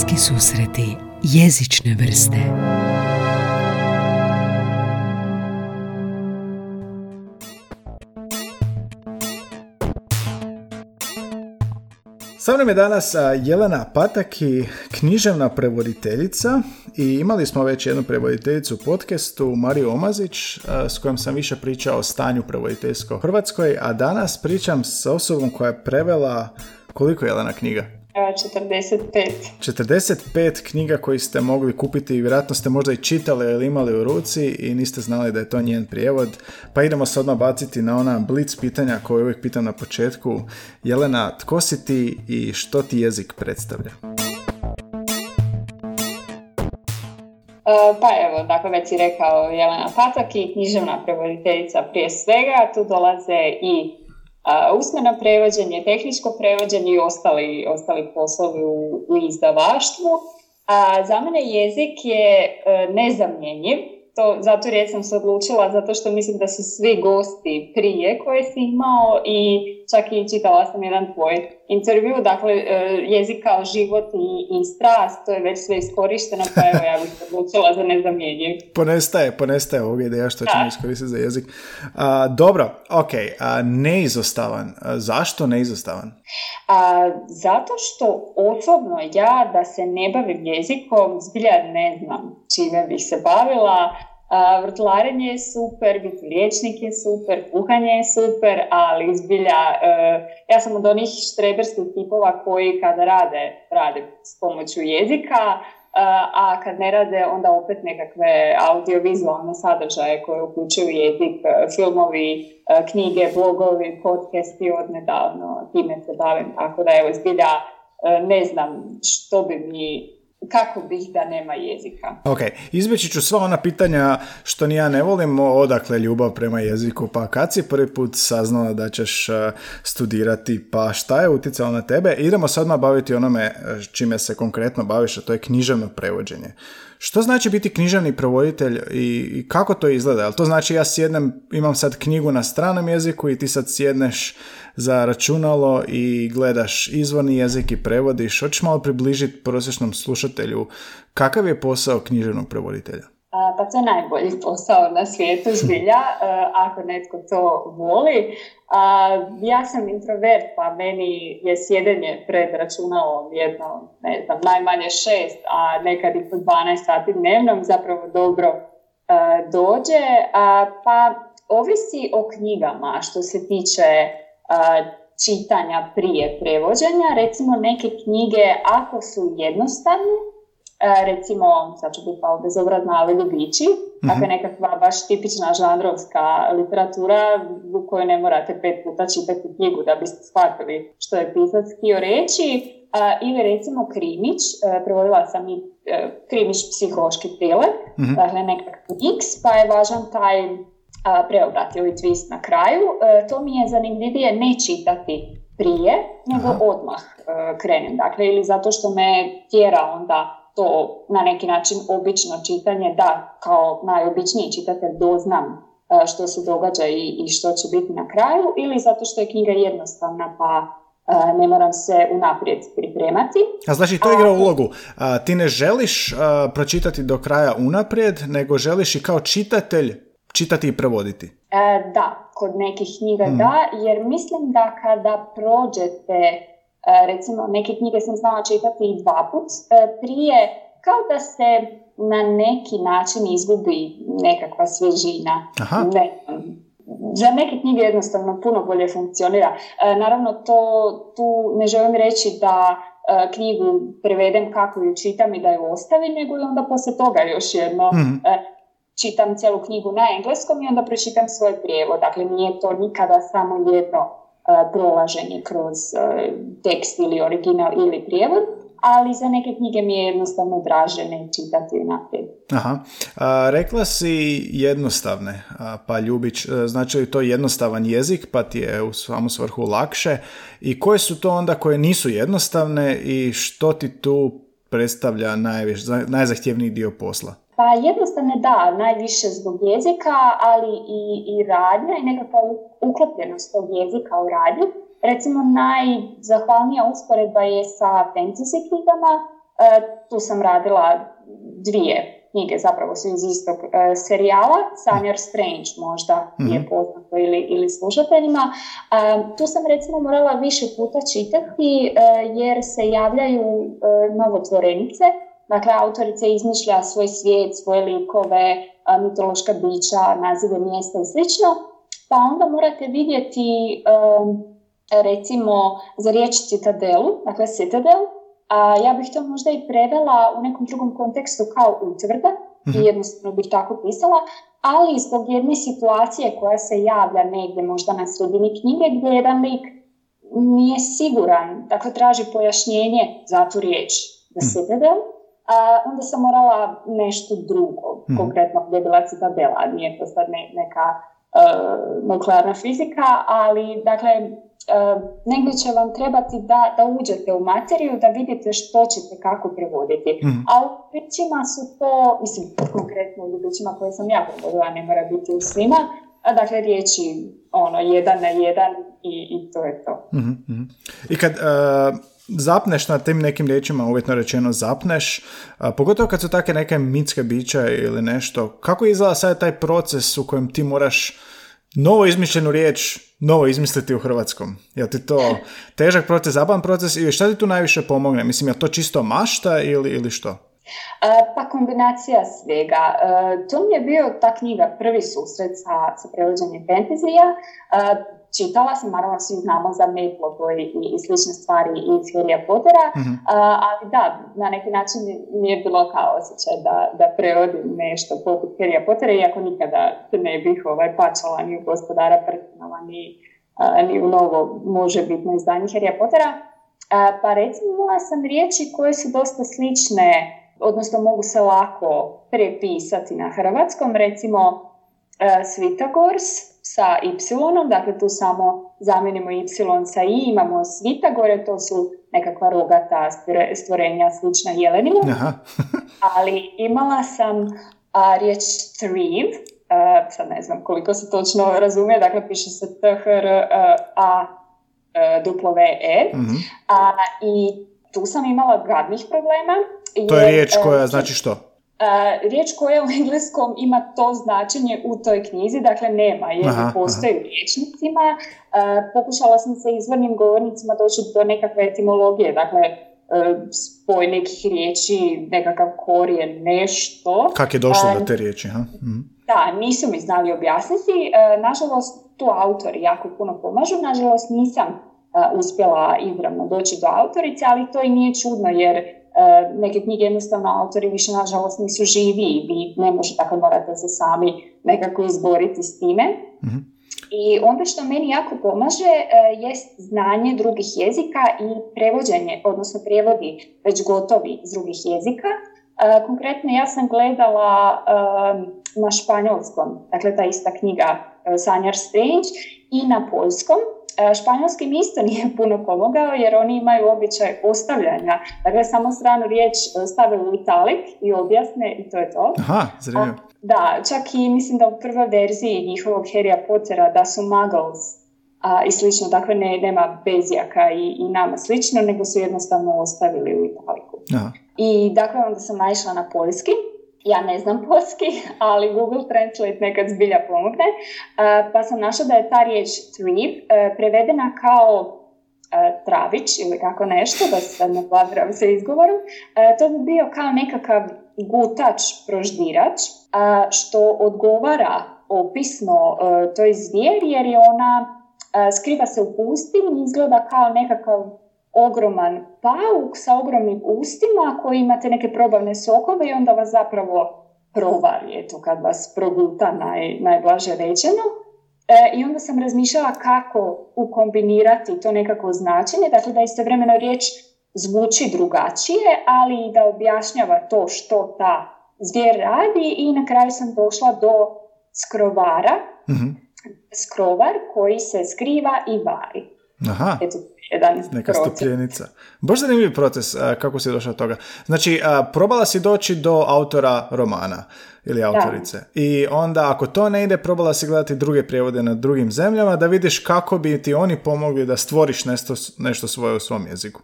Poetski susreti jezične vrste Sa mnom je danas Jelena Pataki, književna prevoditeljica i imali smo već jednu prevoditeljicu u podcastu, Mariju Omazić, s kojom sam više pričao o stanju prevoditeljstva Hrvatskoj, a danas pričam s osobom koja je prevela koliko je Jelena knjiga? 45. 45 knjiga koji ste mogli kupiti i vjerojatno ste možda i čitali ili imali u ruci i niste znali da je to njen prijevod. Pa idemo se odmah baciti na ona blic pitanja koje uvijek pitam na početku. Jelena, tko si ti i što ti jezik predstavlja? E, pa evo, dakle već si rekao Jelena Patak i književna prevoditeljica prije svega. Tu dolaze i usmeno prevođenje, tehničko prevođenje i ostali, ostali poslovi u, u izdavaštvu. A za mene jezik je e, nezamjenjiv to, zato jer sam se odlučila, zato što mislim da su svi gosti prije koje si imao i čak i čitala sam jedan tvoj intervju, dakle e, jezik kao život i, i strast, to je već sve iskorišteno, pa evo ja bih odlučila za nezamjenjiv. Ponestaje, ponestaje ovog ideja što ćemo iskoristiti za jezik. A, dobro, ok, a, neizostavan. zašto neizostavan? A, zato što osobno ja da se ne bavim jezikom, zbilja ne znam čime bih se bavila, vrtlarenje je super, biti liječnik je super, kuhanje je super, ali izbilja, e, ja sam od onih štreberskih tipova koji kada rade, rade s pomoću jezika, e, a kad ne rade onda opet nekakve audiovizualne sadržaje koje uključuju jezik, e, filmovi, knjige, blogovi, podcasti od nedavno, time se bavim, tako da evo zbilja ne znam što bi mi kako bih da nema jezika. Ok, izbjeći ću sva ona pitanja što ni ja ne volim, odakle ljubav prema jeziku, pa kad si prvi put saznala da ćeš e, studirati, pa šta je utjecalo na tebe? Idemo sad odmah baviti onome e, čime se konkretno baviš, a to je književno prevođenje. Što znači biti književni prevoditelj i kako to izgleda? Jel to znači ja sjednem, imam sad knjigu na stranom jeziku i ti sad sjedneš za računalo i gledaš izvorni jezik i prevodiš. Hoćeš malo približiti prosječnom slušatelju kakav je posao književnog prevoditelja? Pa to je najbolji posao na svijetu zbilja, ako netko to voli. Ja sam introvert, pa meni je sjedenje pred računalom jedno, ne znam, najmanje šest, a nekad i po 12 sati dnevno zapravo dobro dođe. Pa ovisi o knjigama što se tiče čitanja prije prevođenja. Recimo neke knjige ako su jednostavne, recimo, sad ću biti malo bezobrazna, ali ljubići, mm-hmm. dakle nekakva baš tipična žanrovska literatura u kojoj ne morate pet puta čitati knjigu da biste shvatili što je pisac htio reći, ili recimo krimić, e, prevodila sam i e, krimić psihološki thriller, mm-hmm. dakle nekakav X, pa je važan taj preobrat ili twist na kraju. E, to mi je zanimljivije ne čitati prije, nego Aha. odmah e, krenem. Dakle, ili zato što me tjera onda to na neki način obično čitanje, da kao najobičniji čitatelj doznam e, što se događa i, i što će biti na kraju, ili zato što je knjiga jednostavna pa ne moram se unaprijed pripremati. A znači to igra ulogu. ti ne želiš pročitati do kraja unaprijed, nego želiš i kao čitatelj čitati i prevoditi? E, da, kod nekih knjiga hmm. da, jer mislim da kada prođete, e, recimo neke knjige sam znala čitati i dva put e, prije, kao da se na neki način izgubi nekakva svježina. Aha. Ne, za neke knjige jednostavno puno bolje funkcionira. E, naravno, to, tu ne želim reći da knjigu prevedem kako ju čitam i da ju ostavim, nego i onda poslije toga još jedno hmm čitam cijelu knjigu na engleskom i onda pročitam svoj prijevod. Dakle, nije to nikada samo jedno prolaženje kroz uh, tekst ili original ili prijevod, ali za neke knjige mi je jednostavno draže ne čitati naprijed. Aha. A, rekla si jednostavne, pa Ljubić, e, znači li to jednostavan jezik pa ti je u samu svrhu lakše i koje su to onda koje nisu jednostavne i što ti tu predstavlja najviš, najzahtjevniji dio posla? Pa jednostavno da, najviše zbog jezika, ali i, i radnja i nekakva uklopljenost tog jezika u radnju. Recimo najzahvalnija usporedba je sa fantasy knjigama, tu sam radila dvije knjige zapravo su iz istog e, serijala, Sanjar Strange možda mm je poznato ili, ili slušateljima. E, tu sam recimo morala više puta čitati e, jer se javljaju novotvorenice, dakle autorice izmišlja svoj svijet, svoje likove, mitološka bića, nazive mjesta i slično, pa onda morate vidjeti recimo za riječ citadelu, dakle citadel, a ja bih to možda i prevela u nekom drugom kontekstu kao utvrda i mhm. jednostavno bih tako pisala, ali zbog jedne situacije koja se javlja negdje možda na sredini knjige gdje jedan lik nije siguran, dakle traži pojašnjenje za tu riječ da se a onda sam morala nešto drugo, mm. konkretno gdje je bila citadela, nije to sad neka uh, nuklearna fizika, ali dakle Uh, negdje će vam trebati da, da uđete u materiju, da vidite što ćete kako prevoditi. Mm. A u pričima su to, mislim, konkretno u pričima koje sam ja prevodila, ne mora biti u svima, a dakle riječi ono, jedan na jedan i, i to je to. Mm-hmm. I kad uh, zapneš na tim nekim riječima, uvjetno rečeno zapneš, uh, pogotovo kad su takve neke mitske bića ili nešto, kako izgleda sad taj proces u kojem ti moraš novo izmišljenu riječ novo izmisliti u hrvatskom? Je ti to težak proces, zabavan proces i šta ti tu najviše pomogne? Mislim, je to čisto mašta ili, ili što? Pa kombinacija svega. To mi je bio ta knjiga, prvi susret sa, sa prevođenjem fantazija čitala sam, naravno svi znamo za Mayplobo i, i slične stvari iz Harry Pottera, mm ali da, na neki način nije bilo kao osjećaj da, da prevodim nešto poput Harry Pottera, iako nikada ne bih ovaj, pačala ni u gospodara prstenova, ni, ni u novo može bitno izdanje Harry Pottera. pa recimo imala sam riječi koje su dosta slične, odnosno mogu se lako prepisati na hrvatskom, recimo Svitagors, sa y, dakle tu samo zamijenimo y sa i, imamo svitagore, to su nekakva rogata stvorenja slična jelenima. Ali imala sam a, riječ thrive, sad ne znam koliko se točno razumije, dakle piše se t, h, r, a, duplo v, e. Mhm. A, I tu sam imala gadnih problema. To je riječ koja znači što? Riječ koja u engleskom ima to značenje u toj knjizi, dakle nema, jer ne postoji u riječnicima. pokušala sam se izvornim govornicima doći do nekakve etimologije, dakle spoj nekih riječi, nekakav korijen, nešto. Kako je došlo do te riječi? Ha? Mhm. Da, nisu mi znali objasniti. Nažalost, tu autori jako puno pomažu. Nažalost, nisam uspjela izravno doći do autorice, ali to i nije čudno jer E, neke knjige jednostavno autori više nažalost nisu živi i vi ne možete, dakle morate se sami nekako izboriti s time. mm I onda što meni jako pomaže e, jest znanje drugih jezika i prevođenje, odnosno prijevodi već gotovi iz drugih jezika. E, konkretno ja sam gledala na španjolskom, dakle ta ista knjiga Sanjar Strange i na poljskom E, španjolski mi isto nije puno pomogao jer oni imaju običaj ostavljanja. Dakle, samo stranu riječ e, stave u italik i objasne i to je to. Aha, zanimljivo. Da, čak i mislim da u prvoj verziji njihovog Harrya Pottera da su muggles a, i slično, dakle ne, nema bezjaka i, i nama slično, nego su jednostavno ostavili u italiku. Aha. I dakle onda sam naišla na poljski ja ne znam polski, ali Google Translate nekad zbilja pomogne, pa sam našla da je ta riječ trip e, prevedena kao e, travić ili kako nešto, da se sad ne blaviram sa izgovorom, e, to bi bio kao nekakav gutač, proždirač, što odgovara opisno toj zvijeri jer je ona skriva se u pustinji, izgleda kao nekakav ogroman pauk sa ogromnim ustima koji imate neke probavne sokove i onda vas zapravo provari, eto kad vas proguta naj, najblaže rečeno. E, I onda sam razmišljala kako ukombinirati to nekako značenje, dakle da istovremeno riječ zvuči drugačije, ali i da objašnjava to što ta zvijer radi i na kraju sam došla do skrovara, mm skrovar koji se skriva i vari. Aha. Eto, jedan Neka proces. stupljenica. Baš zanimljiv proces kako si došla do toga. Znači, probala si doći do autora romana ili autorice. I onda ako to ne ide, probala si gledati druge prijevode na drugim zemljama da vidiš kako bi ti oni pomogli da stvoriš nešto, nešto svoje u svom jeziku.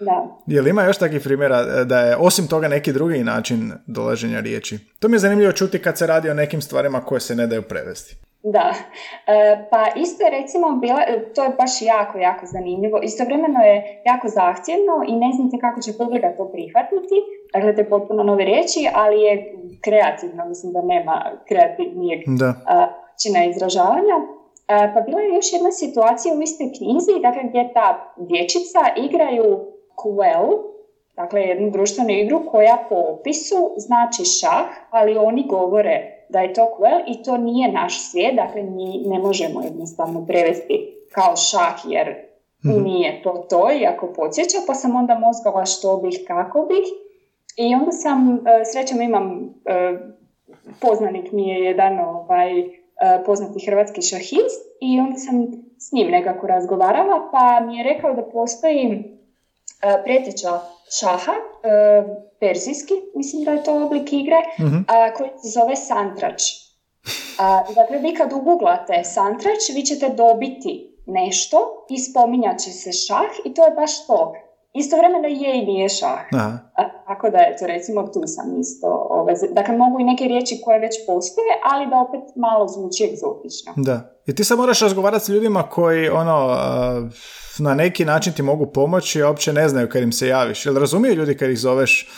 Da. Je li ima još takvih primjera e, da je osim toga neki drugi način dolaženja riječi? To mi je zanimljivo čuti kad se radi o nekim stvarima koje se ne daju prevesti. Da, e, pa isto je recimo bila, e, to je baš jako, jako zanimljivo. Istovremeno je jako zahtjevno i ne znate kako će publika to prihvatiti. Dakle, te potpuno nove riječi, ali je kreativno, mislim da nema kreativnijeg čina izražavanja. Pa bila je još jedna situacija u istoj knjizi, dakle gdje ta dječica igraju Quell, dakle jednu društvenu igru koja po opisu znači šah, ali oni govore da je to Quell i to nije naš svijet, dakle mi ne možemo jednostavno prevesti kao šah jer mhm. nije to to, iako podsjeća, pa sam onda mozgala što bih, kako bih. I onda sam, e, srećom imam, e, poznanik mi je jedan ovaj, e, poznati hrvatski šahist i onda sam s njim nekako razgovarala, pa mi je rekao da postoji preteča šaha, persijski, mislim da je to oblik igre, mm koji se zove santrač. dakle, vi kad uguglate santrač, vi ćete dobiti nešto i spominjat će se šah i to je baš to. Istovremeno je i nije šah. Tako da je to recimo tu sam isto. Ove, dakle, mogu i neke riječi koje već postoje, ali da opet malo zvuči egzotično. Da. I ti sad moraš razgovarati s ljudima koji ono, na neki način ti mogu pomoći, a uopće ne znaju kad im se javiš. Jel razumiju ljudi kad ih zoveš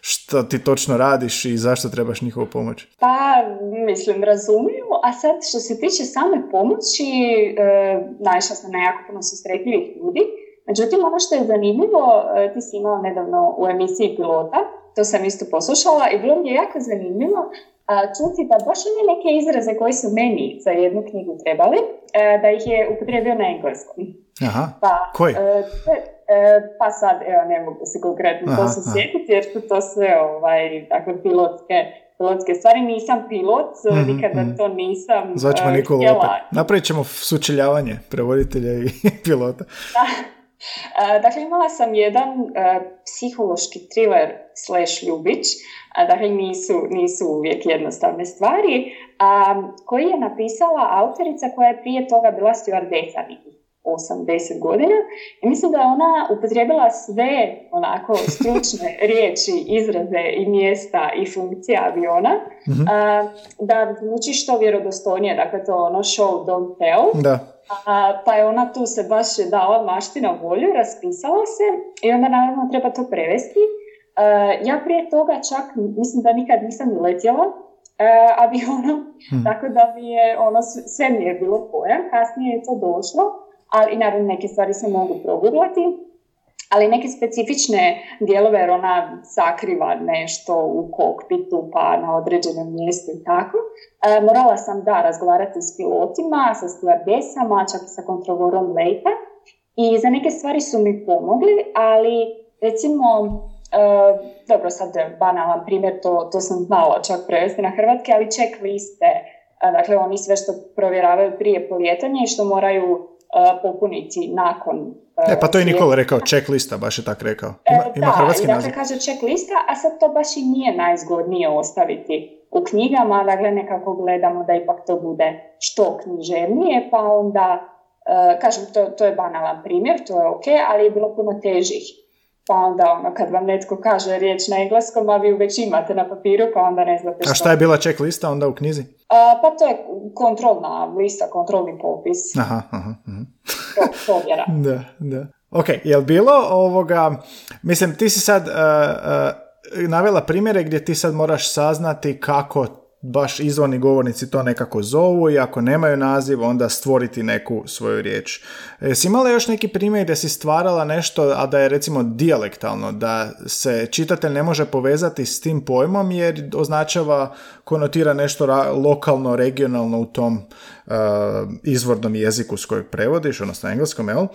što ti točno radiš i zašto trebaš njihovu pomoć? Pa, mislim, razumiju, a sad što se tiče same pomoći, e, naišla sam na jako puno susretljivih ljudi, međutim, ono što je zanimljivo, e, ti si imao nedavno u emisiji pilota, to sam isto poslušala i bilo mi je jako zanimljivo a, čuti da baš one neke izraze koji su meni za jednu knjigu trebali, e, da ih je upotrijebio na engleskom. Aha, pa, koji? E, E, pa sad, evo, ne mogu se konkretno to se sjetiti, jer su to sve ovaj, dakle, pilotske, pilotske stvari. Nisam pilot, mm-hmm, nikada mm to nisam Zvaćemo uh, Nikolu opet. Napravit ćemo sučeljavanje prevoditelja i pilota. Da. Uh, dakle, imala sam jedan uh, psihološki thriller slash ljubić, uh, dakle nisu, nisu uvijek jednostavne stvari, koji je napisala autorica koja je prije toga bila stewardesa 8-10 godina i mislim da je ona upotrijebila sve onako stručne riječi, izraze i mjesta i funkcije aviona mm da zvuči što vjerodostojnije, dakle to ono show don't tell. Da. A, pa je ona tu se baš dala maština volju, raspisala se i onda naravno treba to prevesti. ja prije toga čak mislim da nikad nisam letjela avionom, mm. tako da mi je ono sve mi je bilo pojam, kasnije je to došlo ali i naravno neke stvari se mogu proguglati, ali neke specifične dijelove jer ona sakriva nešto u kokpitu pa na određenom mjestu i tako. E, morala sam da razgovarati s pilotima, sa stewardesama, čak i sa kontrolorom leta i za neke stvari su mi pomogli, ali recimo e, dobro sad banalan primjer, to, to sam znala čak prevesti na hrvatski, ali check liste, e, dakle oni sve što provjeravaju prije polijetanja i što moraju popuniti nakon E, pa to je Nikola rekao, checklista, baš je tak rekao. Ima, e, ima da, hrvatski dakle kaže checklista, a sad to baš i nije najzgodnije ostaviti u knjigama, dakle nekako gledamo da ipak to bude što književnije, pa onda, uh, kažem, to, to je banalan primjer, to je ok, ali je bilo puno težih pa onda ono, kad vam netko kaže riječ na engleskom, a vi ju već imate na papiru, pa onda ne znate što. A šta je bila check lista onda u knjizi? A, pa to je kontrolna lista, kontrolni popis. Aha, aha. aha. Provjera. da, da. Ok, je li bilo ovoga, mislim ti si sad uh, uh, navela primjere gdje ti sad moraš saznati kako baš izvorni govornici to nekako zovu i ako nemaju naziv onda stvoriti neku svoju riječ. Jesi imala još neki primjer gdje si stvarala nešto, a da je recimo dijalektalno, da se čitatelj ne može povezati s tim pojmom jer označava, konotira nešto lokalno, regionalno u tom izvornom jeziku s kojeg prevodiš, odnosno engleskom, jel?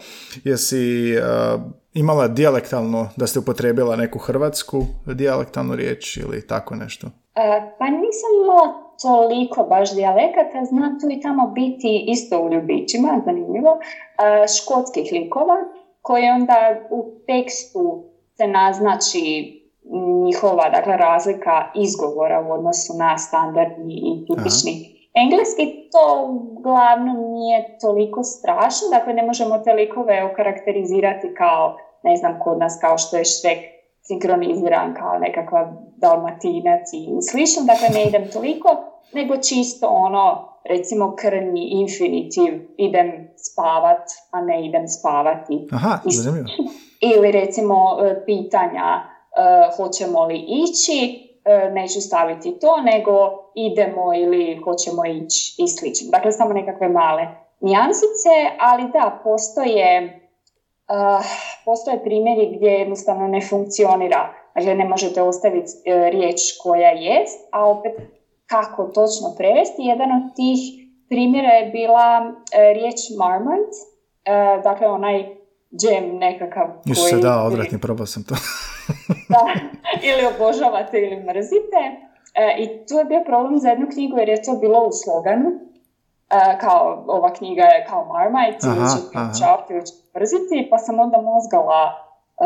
Jesi uh, imala dijalektalno, da ste upotrebila neku hrvatsku dijalektalnu riječ ili tako nešto? E, pa nisam imala toliko baš dijalekata, zna tu i tamo biti isto u ljubićima, zanimljivo, e, škotskih likova, koje onda u tekstu se naznači njihova dakle, razlika izgovora u odnosu na standardni i tipični Engleski to uglavnom nije toliko strašno, dakle ne možemo te likove okarakterizirati kao ne znam, kod nas kao što je Šrek sinkroniziran kao nekakva dalmatinac i slično, dakle ne idem toliko, nego čisto ono, recimo krnji infinitiv, idem spavat, a ne idem spavati. Aha, zanimljivo. Ili recimo e, pitanja uh, hoćemo li ići, neću staviti to, nego idemo ili hoćemo ići i slično. Dakle, samo nekakve male nijansice, ali da, postoje, uh, postoje primjeri gdje jednostavno ne funkcionira. Dakle, ne možete ostaviti riječ koja jest, a opet kako točno prevesti. Jedan od tih primjera je bila riječ marmot, dakle onaj džem nekakav koji... se da, odvratni, probao sam to. da, ili obožavate ili mrzite. E, I tu je bio problem za jednu knjigu jer je to bilo u sloganu. E, kao ova knjiga je kao Marmite, ili će mrziti, pa sam onda mozgala e,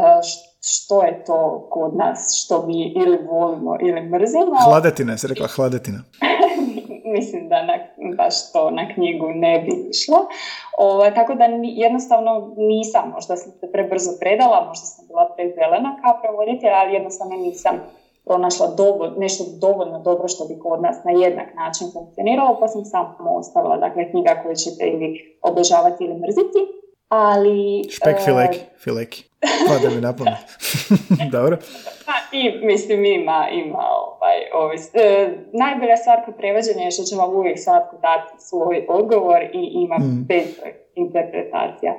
što je to kod nas, što mi ili volimo ili mrzimo. Hladetina, se rekla hladetina. mislim da na, baš to na knjigu ne bi išlo. O, ovaj, tako da jednostavno nisam, možda sam se prebrzo predala, možda sam bila prezelena kao prevoditelj, ali jednostavno nisam pronašla dovoljno, nešto dovoljno dobro što bi kod nas na jednak način funkcioniralo, pa sam samo ostavila dakle, knjiga koju ćete ili obožavati ili mrziti. Ali... Špek fileki, uh, fileki. Pada mi na Dobro. Pa, I, mislim, ima, ima ovaj, ovaj, e, najbolja stvar kod prevođenja je što će vam uvijek svatko dati svoj odgovor i ima mm. bez interpretacija.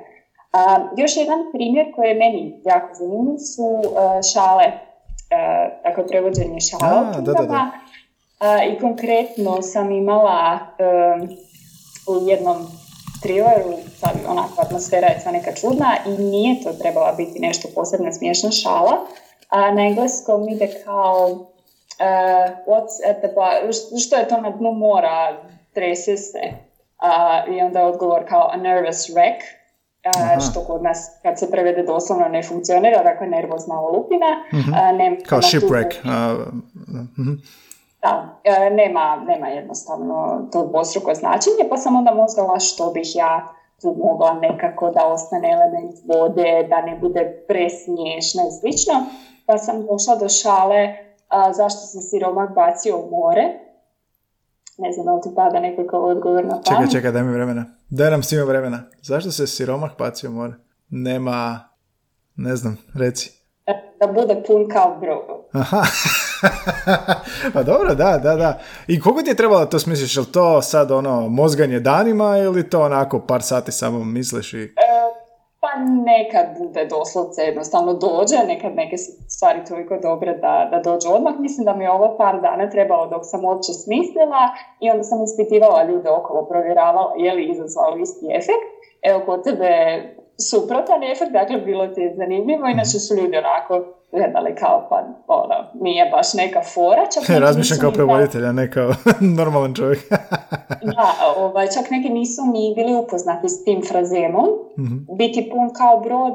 A, još jedan primjer koji je meni jako zanimljiv su uh, šale, uh, dakle prevođenje šala A, da, da, da. I konkretno sam imala um, u jednom trileru, sad onako atmosfera je sva neka čudna i nije to trebala biti nešto posebno smiješna šala. A na engleskom ide kao uh, what's at the što je to na dnu mora, trese se. Uh, I onda je odgovor kao a nervous wreck, uh, što kod nas kad se prevede doslovno ne funkcionira, dakle nervozna olupina. Mm-hmm. kao shipwreck. Uh, da, e, nema, nema jednostavno to dvostruko značenje, pa sam onda mozgala što bih ja tu mogla nekako da ostane element vode, da ne bude presmiješna i slično. Pa sam došla do šale a, zašto se siromak bacio u more. Ne znam da li ti pada nekako odgovor na pamet. Čekaj, čekaj, daj mi vremena. Daj nam svima vremena. Zašto se siromak bacio u more? Nema, ne znam, reci. E, da bude pun kao brod. Aha. pa dobro, da, da, da. I koliko ti je trebalo to smisliš? Je li to sad ono mozganje danima ili to onako par sati samo misliš i... E, pa nekad bude doslovce jednostavno dođe, nekad neke stvari toliko dobre da, da dođu odmah. Mislim da mi je ovo par dana trebalo dok sam uopće smislila i onda sam ispitivala ljude okolo, provjeravala je li izazvalo isti efekt. Evo, kod tebe suprotan efekt, dakle bilo ti je zanimljivo, inače su ljudi onako gledali kao pa ono, nije baš neka fora. Čak Razmišljam kao prevoditelj, a ne kao normalan čovjek. da, ovaj, čak neki nisu ni bili upoznati s tim frazemom, mm biti pun kao brod,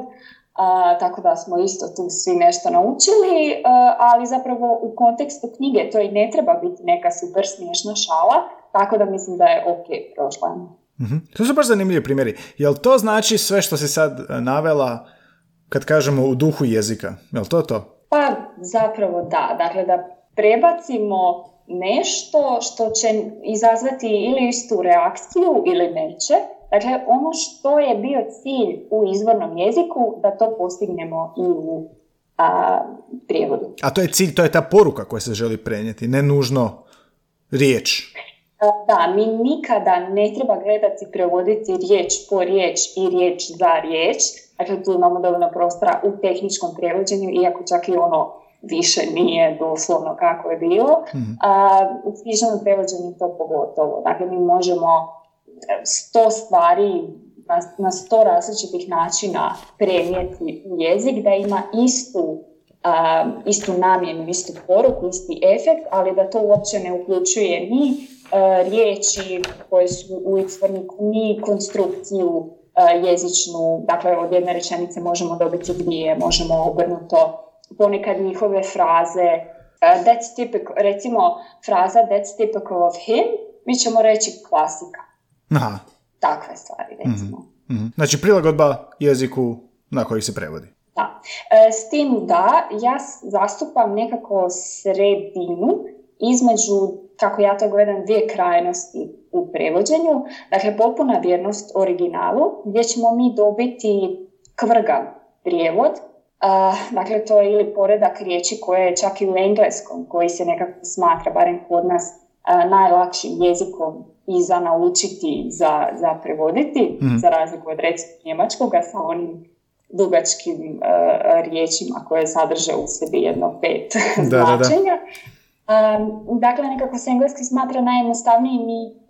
a, tako da smo isto tu svi nešto naučili, ali zapravo u kontekstu knjige to i ne treba biti neka super smiješna šala, tako da mislim da je ok prošla. mm To su baš zanimljivi primjeri. Jel to znači sve što si sad e, navela kad kažemo u duhu jezika? Jel to to? Pa zapravo da. Dakle, da prebacimo nešto što će izazvati ili istu reakciju ili neće. Dakle, ono što je bio cilj u izvornom jeziku, da to postignemo i u a, prijevodu. A to je cilj, to je ta poruka koja se želi prenijeti, ne nužno riječ. Da, mi nikada ne treba gledati prevoditi riječ po riječ i riječ za riječ. Dakle, tu imamo dovoljno prostora u tehničkom prevođenju, iako čak i ono više nije doslovno kako je bilo. Mm-hmm. A, u knjižnom prevođenju to pogotovo. Dakle, mi možemo sto stvari na, na sto različitih načina prenijeti u jezik da ima istu istu namjenu, istu poruku, isti efekt, ali da to uopće ne uključuje ni E, riječi koje su u izvorniku ni konstrukciju e, jezičnu, dakle od jedne rečenice možemo dobiti dvije, možemo obrnuto ponekad njihove fraze, uh, that's typical, recimo fraza that's typical of him, mi ćemo reći klasika. Aha. Takve stvari, recimo. mm Znači prilagodba jeziku na koji se prevodi. S tim da ja zastupam nekako sredinu između, kako ja to gledam, dvije krajnosti u prevođenju. Dakle, potpuna vjernost originalu, gdje ćemo mi dobiti kvrga prijevod, dakle, to je ili poredak riječi koje je čak i u engleskom, koji se nekako smatra, barem kod nas, najlakšim jezikom i za naučiti, za, za prevoditi, mhm. za razliku od recimo njemačkoga sa onim dugačkim riječima koje sadrže u sebi jedno pet da, značenja. dakle, nekako se engleski smatra najjednostavnijim i,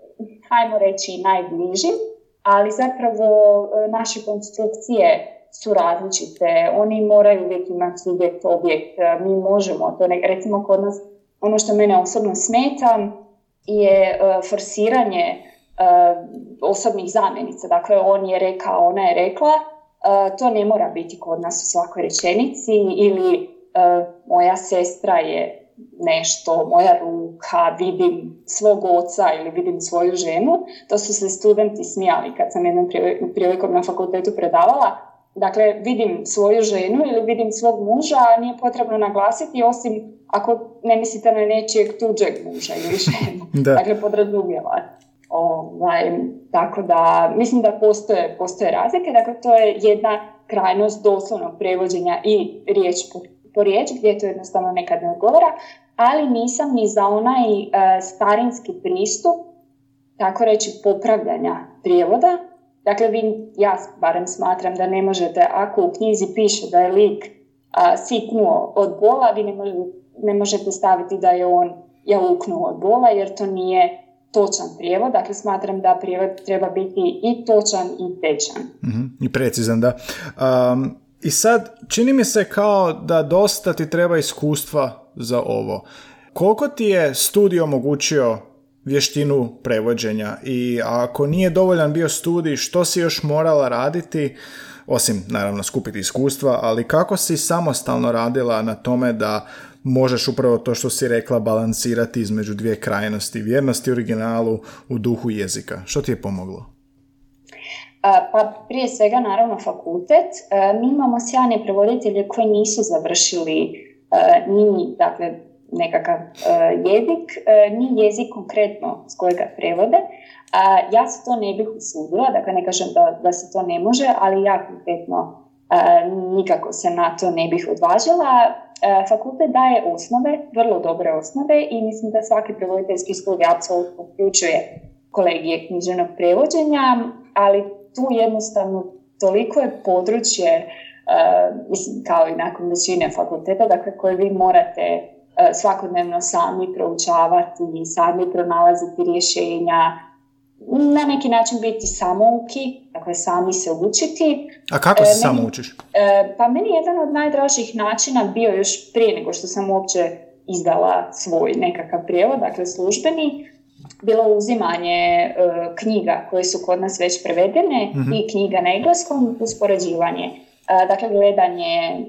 hajmo reći, najbližim, ali zapravo e, naše konstrukcije su različite. Oni moraju uvijek imati subjekt, objekt. E, mi možemo to, ne, recimo kod nas, ono što mene osobno smeta je uh, forsiranje osobnih zamjenica. Dakle, on je rekao, ona je rekla, to ne mora biti kod nas u svakoj rečenici ili moja sestra je nešto, moja ruka, vidim svog oca ili vidim svoju ženu. To su se studenti smijali kad sam jednom prilikom na fakultetu predavala. Dakle, vidim svoju ženu ili vidim svog muža, a nije potrebno naglasiti, osim ako ne mislite na nečijeg tuđeg muža ili ženu. da. Dakle, podrazumijeva. Ovaj, tako da, mislim da postoje, postoje razlike. Dakle, to je jedna krajnost doslovnog prevođenja i riječ po, po riječ, gdje to jednostavno nekad ne odgovara, ali nisam ni za onaj e, starinski pristup, tako reći, popravljanja prijevoda, Dakle, vi, ja barem smatram da ne možete, ako u knjizi piše da je lik a, sitnuo od bola, vi ne možete, ne možete staviti da je on jauknuo od bola, jer to nije točan prijevod. Dakle, smatram da prijevod treba biti i točan i tečan. mm I precizan, da. Um, I sad, čini mi se kao da dosta ti treba iskustva za ovo. Koliko ti je studij omogućio vještinu prevođenja i ako nije dovoljan bio studij, što si još morala raditi, osim naravno skupiti iskustva, ali kako si samostalno radila na tome da možeš upravo to što si rekla balansirati između dvije krajnosti, vjernosti originalu u duhu jezika. Što ti je pomoglo? Pa prije svega naravno fakultet. Mi imamo sjajne prevoditelje koji nisu završili ni dakle, nekakav jezik, ni jezik konkretno s kojega prevode. Ja se to ne bih usudila, dakle ne kažem da, da se to ne može, ali ja konkretno nikako se na to ne bih odvažila. Fakultet daje osnove, vrlo dobre osnove i mislim da svaki prevoditeljski studij apsolutno uključuje kolegije književnog prevođenja, ali tu jednostavno toliko je područje, mislim kao i nakon većine fakulteta, dakle koje vi morate E, svakodnevno sami proučavati i sami pronalaziti rješenja, na neki način biti samouki, dakle sami se učiti. A kako se e, samo učiš? E, pa meni je jedan od najdražih načina bio još prije nego što sam uopće izdala svoj nekakav prijevod, dakle službeni, bilo uzimanje knjiga koje su kod nas već prevedene mhm. i knjiga na engleskom, uspoređivanje. dakle, gledanje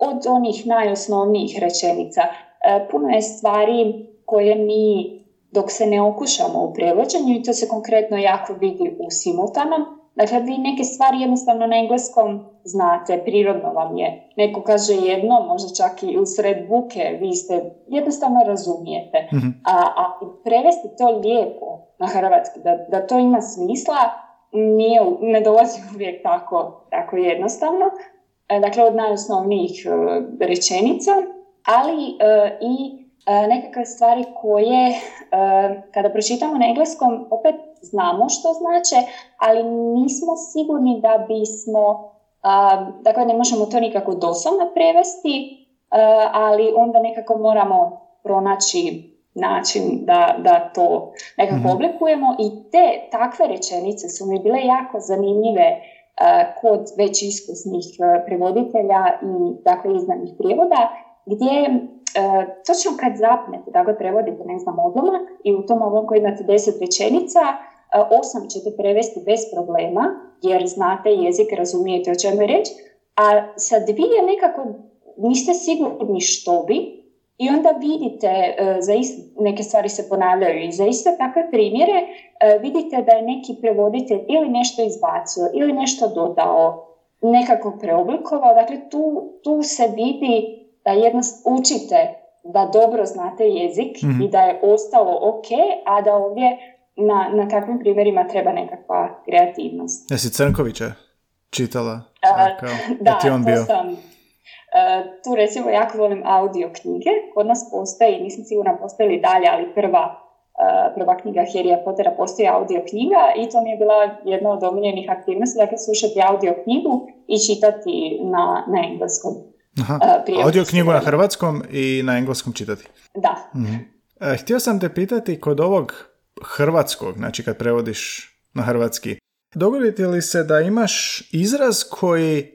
od onih najosnovnijih rečenica. E, puno je stvari koje mi dok se ne okušamo u prevođenju i to se konkretno jako vidi u simultanom. Dakle, vi neke stvari jednostavno na engleskom znate, prirodno vam je. Neko kaže jedno, možda čak i u sred buke, vi ste jednostavno razumijete. Mhm. A, a prevesti to lijepo na hrvatski, da, da to ima smisla, nije, ne dolazi uvijek tako, tako jednostavno. E, dakle od najosnovnijih e, rečenica, ali e, i nekakve stvari koje kada pročitamo na engleskom opet znamo što znače, ali nismo sigurni da bismo, dakle ne možemo to nikako doslovno prevesti, ali onda nekako moramo pronaći način da, da to nekako mhm. oblikujemo i te takve rečenice su mi bile jako zanimljive kod već iskusnih prevoditelja i dakle izdanih prijevoda, gdje točno kad zapnete da ga prevodite, ne znam, odlomak i u tom odlomku imate deset rečenica, osam ćete prevesti bez problema, jer znate jezik, razumijete o čemu je reč, a sa dvije nekako niste sigurni što bi, i onda vidite, e, za neke stvari se ponavljaju i za iste takve primjere e, vidite da je neki prevoditelj ili nešto izbacio ili nešto dodao nekako preoblikovao. Dakle, tu, tu se vidi da jedno učite da dobro znate jezik Mhm. i da je ostalo ok, a da ovdje na, na takvim primjerima treba nekakva kreativnost. Jesi Crnkovića čitala? A, Kao, Da, ti on to bio? sam. e, tu recimo jako volim audio knjige. Kod nas postoji, nisam sigurna postoji li dalje, ali prva, e, prva knjiga Harrya Pottera postoji audio knjiga i to mi je bila jedna od omiljenih aktivnosti, dakle slušati audio knjigu i čitati na, na engleskom. Aha. Audio knjigu na hrvatskom i na engleskom čitati. Da. E, htio sam te pitati kod ovog hrvatskog, znači kad prevodiš na hrvatski, dogodi li se da imaš izraz koji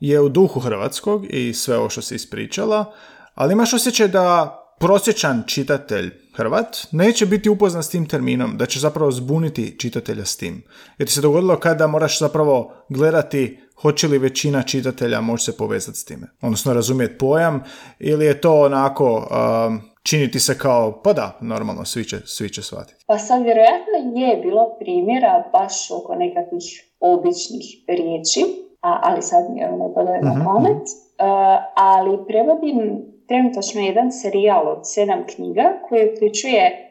je u duhu hrvatskog i sve ovo što si ispričala, ali imaš osjećaj da prosječan čitatelj Hrvat neće biti upoznat s tim terminom, da će zapravo zbuniti čitatelja s tim. Jer ti se dogodilo kada moraš zapravo gledati hoće li većina čitatelja moći se povezati s time. Odnosno razumjeti pojam ili je to onako um, činiti se kao, pa da, normalno, svi će, svi će shvatiti. Pa sad vjerojatno je bilo primjera baš oko nekakvih običnih riječi, a, ali sad mi je ne pada na Mhm, pamet. E, ali prevodim trenutačno jedan serijal od sedam knjiga koji uključuje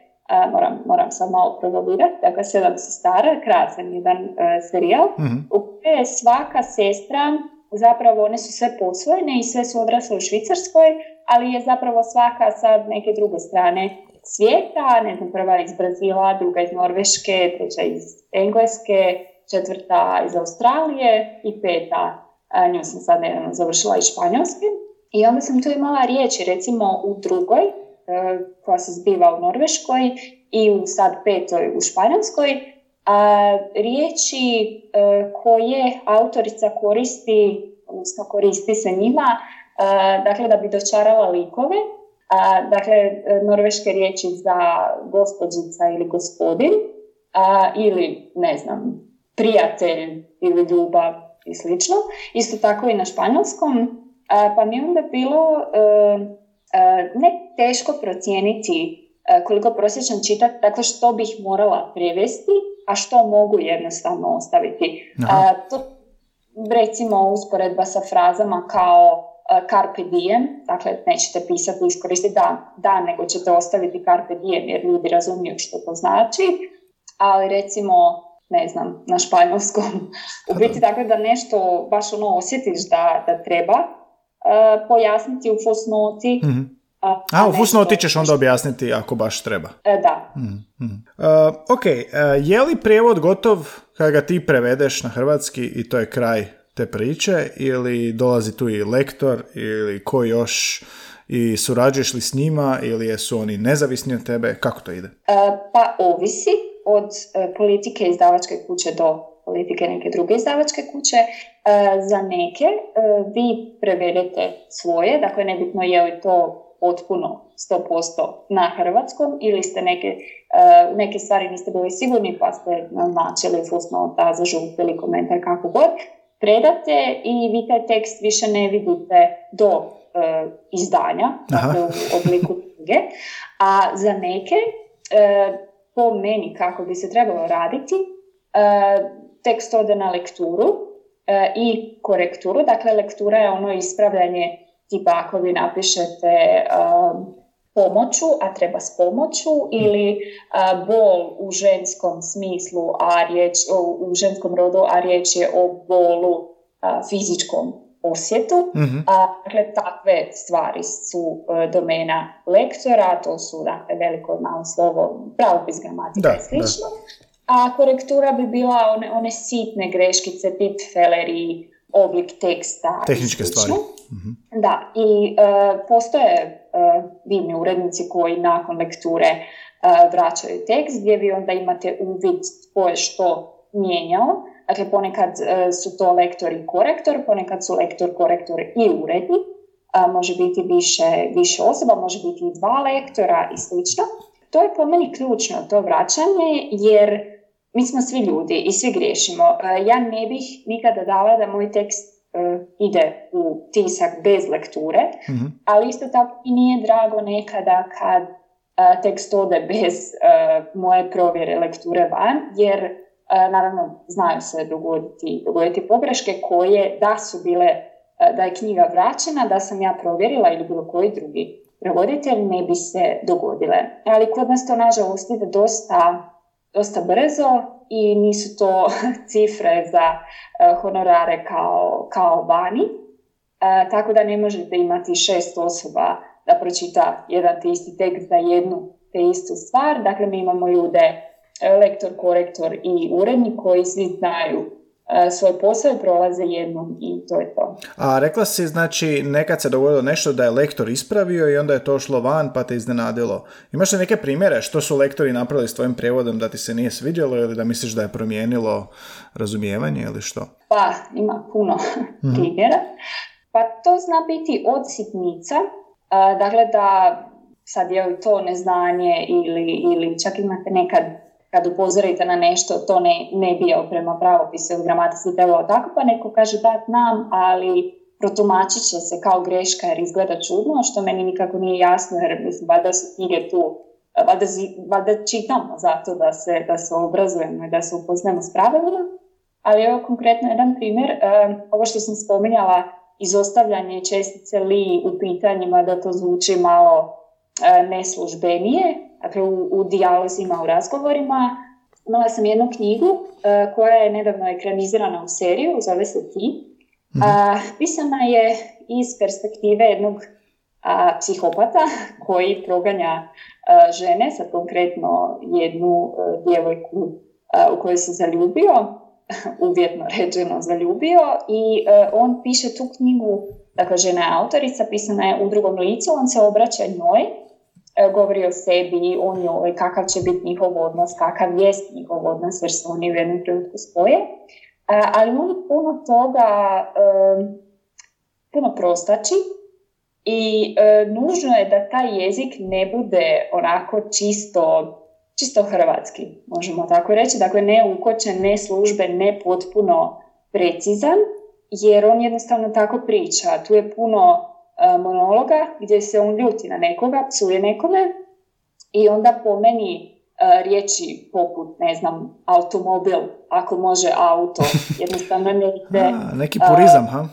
moram, moram sad malo provalirati, dakle sedam sestara, krasan jedan e, serijal, Mhm. u kojoj je svaka sestra, zapravo one su sve posvojene i sve su odrasle u Švicarskoj, ali je zapravo svaka sa neke druge strane svijeta, ne znam, prva iz Brazila, druga iz Norveške, treća iz Engleske, četvrta iz Australije i peta, a, nju sam sad nedavno završila iz Španjolske. I onda sam tu imala riječi, recimo u drugoj, e, koja se zbiva u Norveškoj i u sad petoj u Španjolskoj, a, riječi e, koje autorica koristi, odnosno koristi se njima, a, dakle da bi dočarala likove, a, dakle e, norveške riječi za gospođica ili gospodin, a, ili ne znam, prijatelj ili ljubav i slično. Isto tako i na španjolskom, a, pa mi je onda bilo e, e, ne teško procijeniti e, koliko prosječan čitat, dakle što bih morala prevesti, a što mogu jednostavno ostaviti. Aha. A, to recimo usporedba sa frazama kao carpe diem, dakle nećete pisati iskoristiti dan, dan, nego ćete ostaviti carpe diem jer ljudi razumiju što to znači, ali recimo ne znam, na španjolskom. U biti dakle da nešto baš ono osjetiš da, da treba pojasniti u fusnoti. Mhm. A, A, u fusnoti ćeš onda objasniti ako baš treba. E, da. Mhm, mhm. Uh, ok, uh, je li prijevod gotov kada ga ti prevedeš na hrvatski i to je kraj te priče ili dolazi tu i lektor ili ko još i surađuješ li s njima ili jesu oni nezavisni od tebe, kako to ide? E, pa ovisi od e, politike izdavačke kuće do politike neke druge izdavačke kuće. E, za neke e, vi prevedete svoje, dakle nebitno je li to potpuno 100% na hrvatskom ili ste neke, e, u neke stvari niste bili sigurni pa ste naznačili fusnota, zažutili komentar kako god. Predate i vi taj tekst više ne vidite do e, izdanja, dakle u obliku knjige, a za neke e, po meni kako bi se trebalo raditi, e, tekst ode na lekturu i korekturu. Dakle, lektura je ono ispravljanje tipa ako vi napišete um, pomoću, a treba s pomoću, ili a, bol u ženskom smislu, a riječ, o, u ženskom rodu, a riječ je o bolu fizičkom osjetu. Mhm. A, dakle, takve stvari su e, domena lektora, to su dakle, veliko i malo slovo, pravopis gramatika i slično. A korektura bi bila one, one sitne greškice, tipfeleri, oblik teksta Tehničke stvari. Mhm. Da, i e, postoje e, divni urednici koji nakon lekture e, vraćaju tekst gdje vi onda imate uvid tko je što mijenjao. Dakle, ponekad e, su to lektor i korektor, ponekad su lektor, korektor i urednik. A, može biti više, više osoba, može biti i dva lektora i slično. To je po meni ključno, to vraćanje, jer mi smo svi ljudi i svi griješimo. E, Ja ne bih nikada dala da moj tekst e, ide u tisak bez lekture, Mhm. ali isto tako i nije drago nekada kad e, tekst ode bez moje provjere lekture van, jer naravno znaju se dogoditi, dogoditi pogreške koje da su bile, da je knjiga vraćena, da sam ja provjerila ili bilo koji drugi prevoditelj ne bi se dogodile. Ali kod nas to nažalost ide dosta, dosta brzo i nisu to cifre za honorare kao, kao vani. Tako da ne možete imati šest osoba da pročita jedan te isti tekst za jednu te istu stvar. Dakle, mi imamo ljude, e, lektor, korektor i urednik koji svi znaju e, svoj posao i prolaze jednom i to je to. A rekla si, znači, nekad se dogodilo nešto da je lektor ispravio i onda je to šlo van pa te iznenadilo. Imaš li neke primjere što su lektori napravili s tvojim prijevodom da ti se nije svidjelo ili da misliš da je promijenilo razumijevanje ili što? Pa, ima puno mhm. primjera. Pa to zna biti od sitnica, dakle da sad je to neznanje ili, ili čak imate nekad kad upozorite na nešto, to ne, ne bio prema pravopisu ili gramatici trebalo tako, pa neko kaže da znam, ali protumačit će se kao greška jer izgleda čudno, što meni nikako nije jasno jer mislim, valjda su knjige tu, valjda, valjda čitamo zato da se, da se obrazujemo i da se upoznamo s pravilima. Ali evo konkretno jedan primjer, ovo što sam spominjala, izostavljanje čestice li u pitanjima da to zvuči malo neslužbenije, dakle u, u dijalozima, u razgovorima. Imala sam jednu knjigu e, koja je nedavno ekranizirana u seriju, zove se Ti. Mhm. pisana je iz perspektive jednog a, psihopata koji proganja žene, sad konkretno jednu djevojku u kojoj se zaljubio uvjetno rečeno zaljubio i e, on piše tu knjigu, dakle žena je autorica, pisana je u drugom licu, on se obraća njoj, e, govori o sebi, o njoj, kakav će biti njihov odnos, kakav jest njihov odnos, jer se oni u jednom trenutku spoje. E, ali on puno toga, puno prostači i nužno je da taj jezik ne bude onako čisto čisto hrvatski, možemo tako reći. Dakle, ne ukočen, ne službe, ne potpuno precizan, jer on jednostavno tako priča. Tu je puno e, monologa gdje se on ljuti na nekoga, psuje nekome i onda po meni uh, riječi poput, ne znam, automobil, ako može auto, jednostavno ne ide... neki purizam, ha?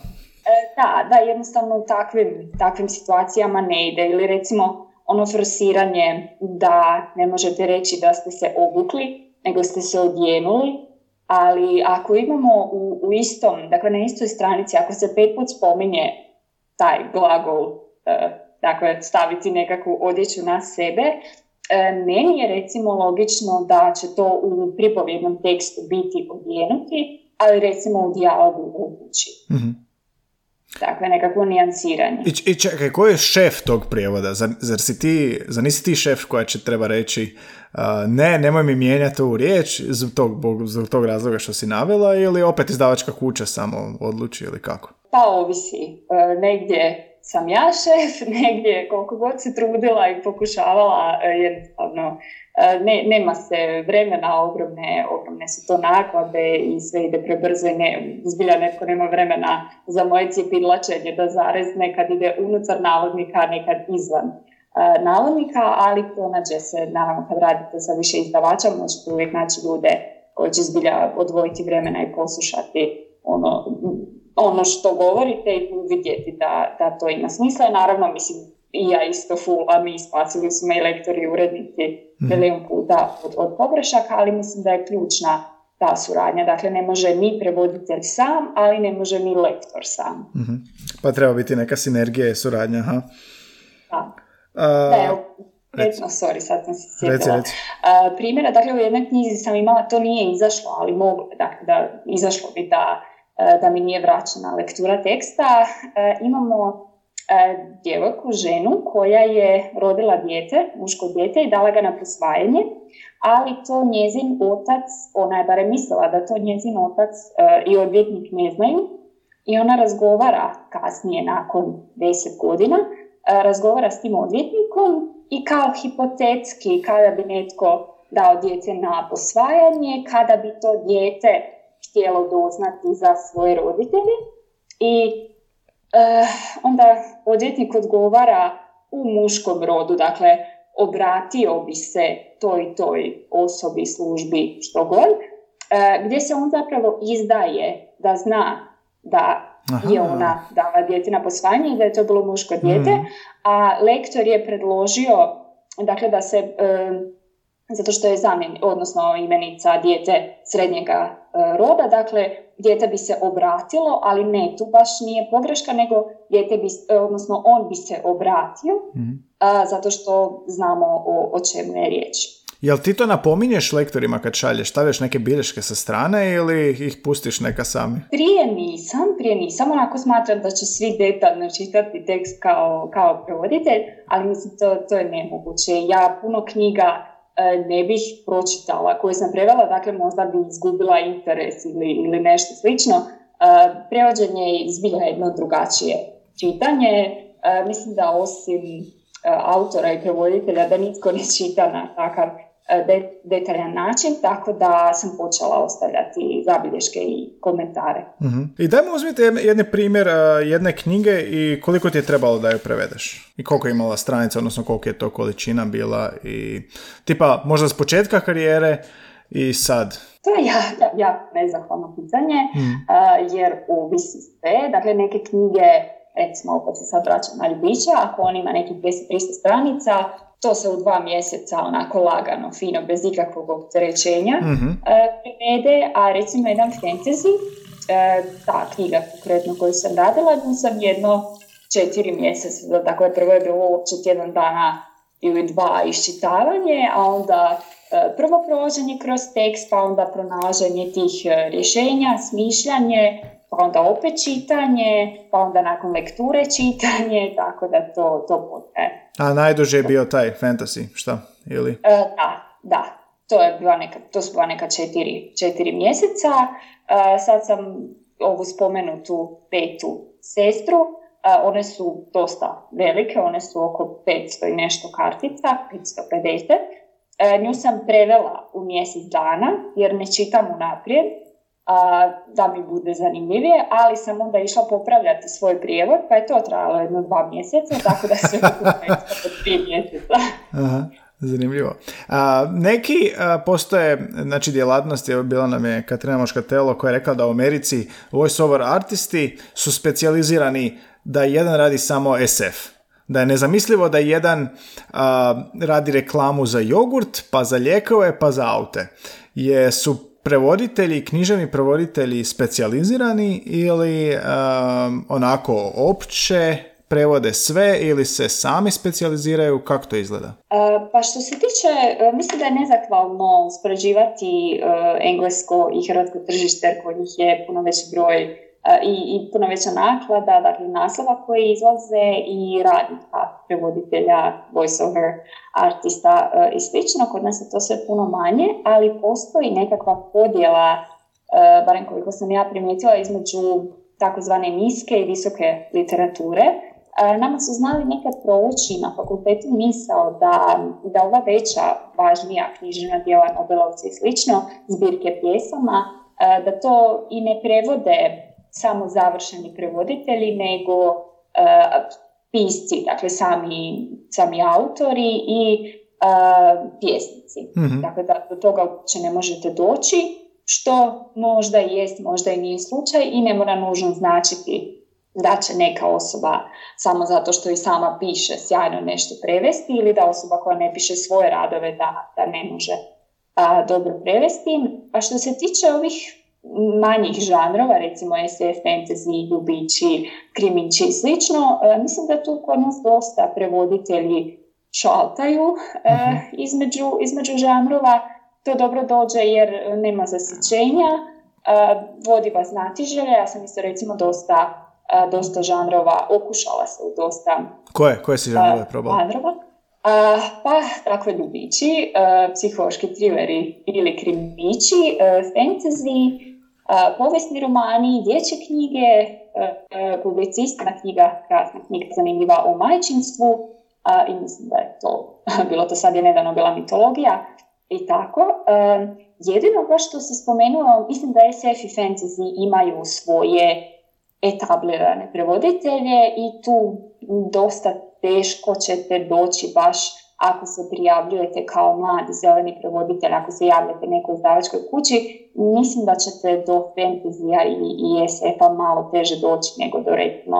E, da, da, jednostavno u takvim, takvim situacijama ne ide. Ili recimo, ono forsiranje da ne možete reći da ste se obukli, nego ste se odjenuli, ali ako imamo u, u istom, dakle na istoj stranici, ako se pet put spominje taj glagol, uh, dakle staviti nekakvu odjeću na sebe, uh, meni je recimo logično da će to u pripovjednom tekstu biti odjenuti, ali recimo u dijalogu obući. mm Dakle, nekakvo nijansiranje. I, I čekaj, ko je šef tog prijevoda? Zar, zar, si ti, zar nisi ti šef koja će treba reći uh, ne, nemoj mi mijenjati ovu riječ zbog tog, zbog tog razloga što si navela ili opet izdavačka kuća samo odluči ili kako? Pa ovisi. Uh, negdje sam ja šef, negdje koliko god se trudila i pokušavala uh, jednostavno E, ne, nema se vremena, ogromne, ogromne su to naklade i sve ide prebrzo i ne, zbilja netko nema vremena za moje cijepidlačenje da zarez nekad ide unutar navodnika, nekad izvan navodnika, ali pronađe se, naravno kad radite sa više izdavača, možete uvijek naći ljude koji će zbilja odvojiti vremena i poslušati ono, ono što govorite i vidjeti da, da to ima smisla. naravno, mislim, i ja isto full, a mi spasili su me i lektori i urednici milijun puta od, od pogrešaka, ali mislim da je ključna ta suradnja. Dakle, ne može ni prevoditelj sam, ali ne može ni lektor sam. mm Pa treba biti neka sinergija i suradnja, ha? Da. Uh, da, sorry, sad sam se sjetila. Reci, primjera, dakle, u jednoj knjizi sam imala, to nije izašlo, ali moglo, dakle, da izašlo bi da, da mi nije vraćena lektura teksta. imamo E, djevojku, ženu koja je rodila dijete, muško dijete i dala ga na posvajanje, ali to njezin otac, ona je barem mislila da to njezin otac e, i odvjetnik ne znaju i ona razgovara kasnije nakon deset godina, e, razgovara s tim odvjetnikom i kao hipotetski kada bi netko dao dijete na posvajanje, kada bi to dijete htjelo doznati za svoje roditelje i Eh, onda odvjetnik odgovara u muškom rodu, dakle obratio bi se toj toj osobi, službi, što god, gdje se on zapravo izdaje da zna da je ona dala dijete na posvajanje i da je to bilo muško dijete, mm. a lektor je predložio dakle da se zato što je zamjen, odnosno imenica dijete srednjega roda, dakle dijete bi se obratilo, ali ne, tu baš nije pogreška, nego dijete bi, odnosno on bi se obratio, mm. zato što znamo o, o čemu je riječ. Jel ti to napominješ lektorima kad šalješ? Stavljaš neke bilješke sa strane ili ih pustiš neka sami? Prije nisam, prije nisam. Onako smatram da će svi detaljno čitati tekst kao, kao prevoditelj, ali mislim to, to je nemoguće. Ja puno knjiga e, ne bih pročitala koje sam prevela, dakle možda bi izgubila interes ili, ili nešto slično. E, prevođenje je zbilja jedno drugačije čitanje. E, mislim da osim autora i prevoditelja da nitko ne čita na takav E, detaljan način, tako da sam počela ostavljati zabilješke i komentare. uh I dajmo uzmite jedne primjer e, jedne knjige i koliko ti je trebalo da ju prevedeš? I koliko je imala stranica, odnosno koliko je to količina bila i tipa možda s početka karijere i sad? To je ja, ja, nezahvalno pitanje, mm. jer ovisi sve. Dakle, neke knjige, recimo, opet se sad vraćam na ljubića, ako on ima nekih 200-300 stranica, to se u dva mjeseca onako lagano, fino, bez ikakvog opterećenja mm a recimo jedan fantasy, e, ta knjiga konkretno koju sam radila, nju sam jedno četiri mjeseca, dakle prvo je bilo uopće tjedan dana ili dva iščitavanje, a onda e, prvo prolaženje kroz tekst, pa onda pronalaženje tih rješenja, smišljanje, pa onda opet čitanje, pa onda nakon lekture čitanje, tako da to, to potraje. A najduže je bio taj fantasy, šta? Ili? E, da, da. To, je bila neka, to su bila neka četiri, četiri mjeseca. E, sad sam ovu spomenutu petu sestru. E, one su dosta velike, one su oko 500 i nešto kartica, 550. E, nju sam prevela u mjesec dana jer ne čitam unaprijed a, da mi bude zanimljivije, ali sam onda išla popravljati svoj prijevod, pa je to trajalo jedno dva mjeseca, tako da se po tri mjeseca. Aha. Zanimljivo. A, neki a, postoje, znači djelatnosti, evo bila nam je Katrina Moškatelo koja je rekla da u Americi voice-over artisti su specijalizirani da jedan radi samo SF. Da je nezamislivo da jedan a, radi reklamu za jogurt, pa za lijekove, pa za aute. Je, su prevoditelji, književni prevoditelji specijalizirani ili um, onako opće prevode sve ili se sami specijaliziraju? Kako to izgleda? Uh, pa što se tiče, uh, mislim da je nezahvalno sporađivati uh, englesko i hrvatsko tržište jer kod njih je puno veći broj i, i puno veća naklada, dakle naslova koji izlaze i radnika, prevoditelja, voiceover artista i slično. Kod nas je to sve puno manje, ali postoji nekakva podjela, barem koliko sam ja primijetila, između takozvane niske i visoke literature. Nama su znali nekad proći na fakultetu misao da, da ova veća, važnija knjižna djela Nobelovci i slično, zbirke pjesama, da to i ne prevode samo završeni prevoditelji, nego uh, pisci, dakle sami, sami autori i uh, pjesnici. mm Dakle, da do toga uopće ne možete doći, što možda jest, možda i nije slučaj i ne mora nužno značiti da će neka osoba samo zato što i sama piše sjajno nešto prevesti ili da osoba koja ne piše svoje radove da, da ne može a, dobro prevesti. A što se tiče ovih manjih žanrova, recimo SF, fantasy, ljubići, kriminči i slično, e, mislim da tu kod nas dosta prevoditelji šaltaju e, mhm. između, između žanrova. To dobro dođe jer nema zasićenja, e, vodi vas znatiželje. Ja sam isto recimo dosta, dosta žanrova, okušala se u dosta Koje? Koje si žanrove probala? Žanrova. Pa, takve ljubići, psihološki trileri ili krimići, fantasy, povijesni romani, dječje knjige, publicistka knjiga, krasna knjiga zanimljiva o majčinstvu i mislim da je to, bilo to sad je nedavno bila mitologija i tako. Jedino baš što se spomenuo, mislim da SF i fantasy imaju svoje etablirane prevoditelje i tu dosta teško ćete doći baš ako se prijavljujete kao mladi zeleni prevoditelj, ako se javljate nekoj izdavačkoj kući, mislim da ćete do fantazija i, i SF-a malo teže doći nego do recimo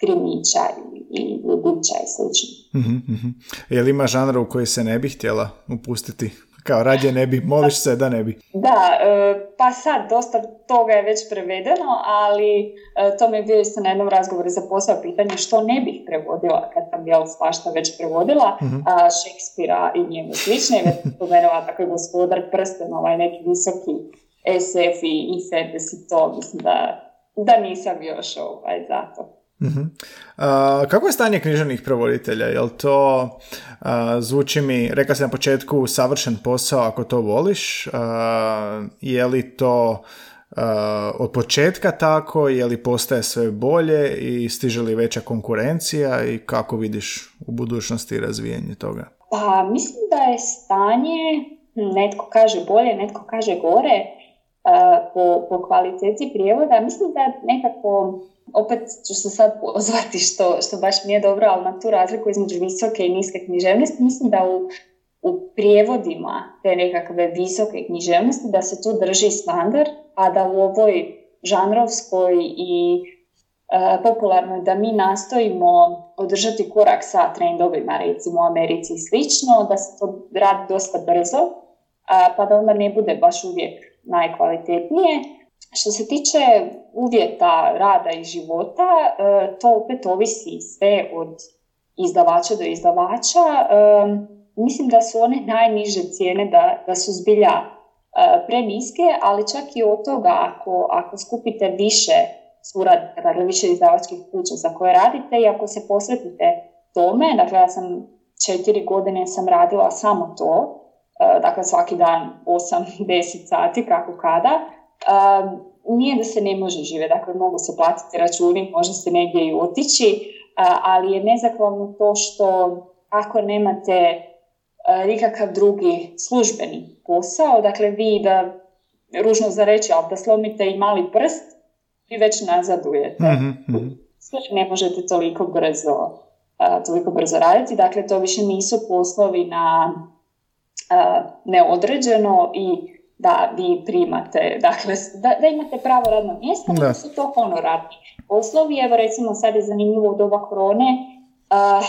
krimića i, i ludića i slično. Uh Je li ima žanra u koji se ne bi htjela upustiti? Kao radije ne bi, moliš se da ne bi. Da, e, pa sad dosta toga je već prevedeno, ali e, to mi je bio isto na jednom razgovoru za posao pitanje što ne bih prevodila kad sam jel svašta već prevodila, uh Šekspira i njemu slične, već spomenula tako gospodar prsten, ovaj neki visoki SF i, i fantasy, to mislim da, da nisam još ovaj, zato. Uh-huh. kako je stanje književnih prevoditelja? Jel to zvuči mi, rekao sam na početku, savršen posao ako to voliš? je li to od početka tako? Je li postaje sve bolje i stiže li veća konkurencija i kako vidiš u budućnosti razvijenje toga? Pa mislim da je stanje, netko kaže bolje, netko kaže gore, po, po kvaliteti prijevoda. Mislim da nekako opet ću se sad pozvati što, što baš mi je dobro, ali na tu razliku između visoke i niske književnosti, mislim da u, u prijevodima te nekakve visoke književnosti da se tu drži standard, a da u ovoj žanrovskoj i e, popularnoj da mi nastojimo održati korak sa trendovima, recimo u Americi i slično, da se to radi dosta brzo, pa da onda ne bude baš uvijek najkvalitetnije. Što se tiče uvjeta rada i života, e, to opet ovisi sve od izdavača do izdavača. E, mislim da su one najniže cijene da, da su zbilja e, preniske, ali čak i od toga ako, ako skupite više suradnika, dakle više izdavačkih kuća za koje radite i ako se posvetite tome, dakle ja sam četiri godine sam radila samo to, dakle svaki dan 8-10 sati kako kada, nije da se ne može živjeti, dakle mogu se platiti računi, može se negdje i otići, ali je nezahvalno to što ako nemate nikakav drugi službeni posao, dakle vi da, ružno za reći, ali da slomite i mali prst, vi već nazadujete. mm Ne možete toliko brzo, toliko brzo raditi, dakle to više nisu poslovi na neodređeno i da vi primate, dakle, da, da imate pravo radno mjesto, da su to honorarni poslovi. Evo recimo sad je zanimljivo u doba korone, uh,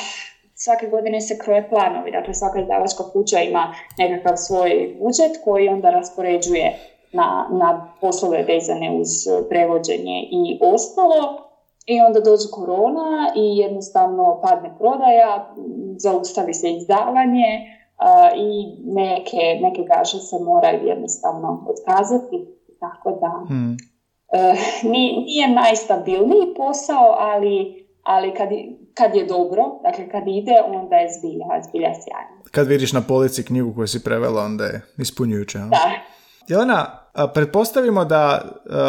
svake godine se kroje planovi, dakle svaka izdavačka kuća ima nekakav svoj budžet koji onda raspoređuje na, na poslove vezane uz prevođenje i ostalo. I onda dođe korona i jednostavno padne prodaja, zaustavi se izdavanje, i neke, neke gaže se moraju jednostavno otkazati, tako da hmm. E, nije, najstabilniji posao, ali, ali kad, kad je dobro, dakle kad ide, onda je zbilja, zbilja sjajno. Kad vidiš na polici knjigu koju si prevela, onda je ispunjujuće. Da. Jelena, pretpostavimo da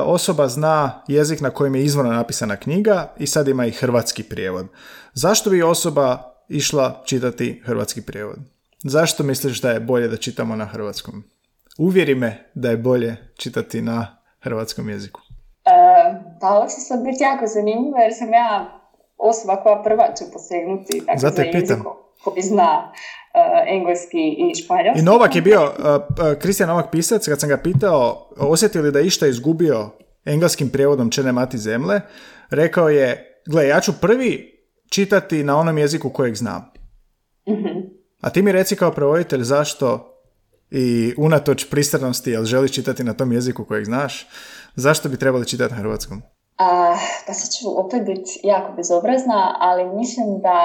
osoba zna jezik na kojem je izvorno napisana knjiga i sad ima i hrvatski prijevod. Zašto bi osoba išla čitati hrvatski prijevod? Zašto misliš da je bolje da čitamo na hrvatskom? Uvjeri me da je bolje čitati na hrvatskom jeziku. E, pa ovo će sad biti jako zanimljivo jer sam ja osoba koja prva će posegnuti tako, Zato za jezik koji zna uh, engleski i španjolski. I Novak je bio, Kristijan uh, Novak pisac, kad sam ga pitao osjetili da išta izgubio engleskim prijevodom Čene mati zemle, rekao je, gle, ja ću prvi čitati na onom jeziku kojeg znam. A ti mi reci kao prevoditelj zašto i unatoč pristranosti, jel želiš čitati na tom jeziku kojeg znaš, zašto bi trebali čitati na hrvatskom? Pa sad ću opet biti jako bezobrazna, ali mislim da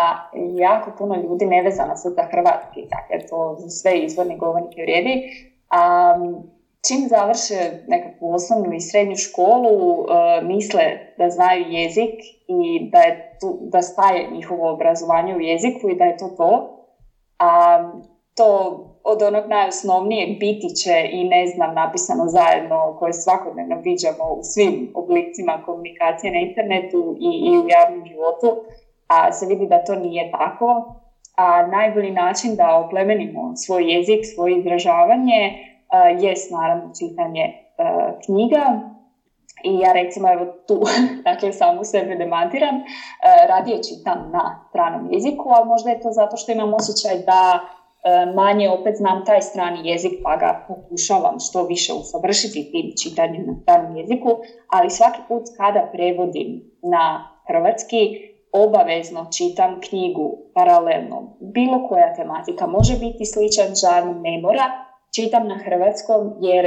jako puno ljudi nevezano su za hrvatski, dakle to za sve izvorni govornike vrijedi. A, čim završe nekakvu osnovnu i srednju školu, uh, misle da znaju jezik i da, je tu, da staje njihovo obrazovanje u jeziku i da je to to a to od onog najosnovnijeg biti će i ne znam napisano zajedno koje svakodnevno viđamo u svim oblicima komunikacije na internetu i, i u javnom životu, a se vidi da to nije tako. A najbolji način da oplemenimo svoj jezik, svoje izražavanje jest naravno čitanje knjiga I ja recimo evo tu, dakle samu sebe demantiram, e, radije čitam na stranom jeziku, ali možda je to zato što imam osjećaj da e, manje opet znam taj strani jezik pa ga pokušavam što više usavršiti tim čitanjem na stranom jeziku, ali svaki put kada prevodim na hrvatski, obavezno čitam knjigu paralelno. Bilo koja tematika može biti sličan žar, ne mora. Čitam na hrvatskom jer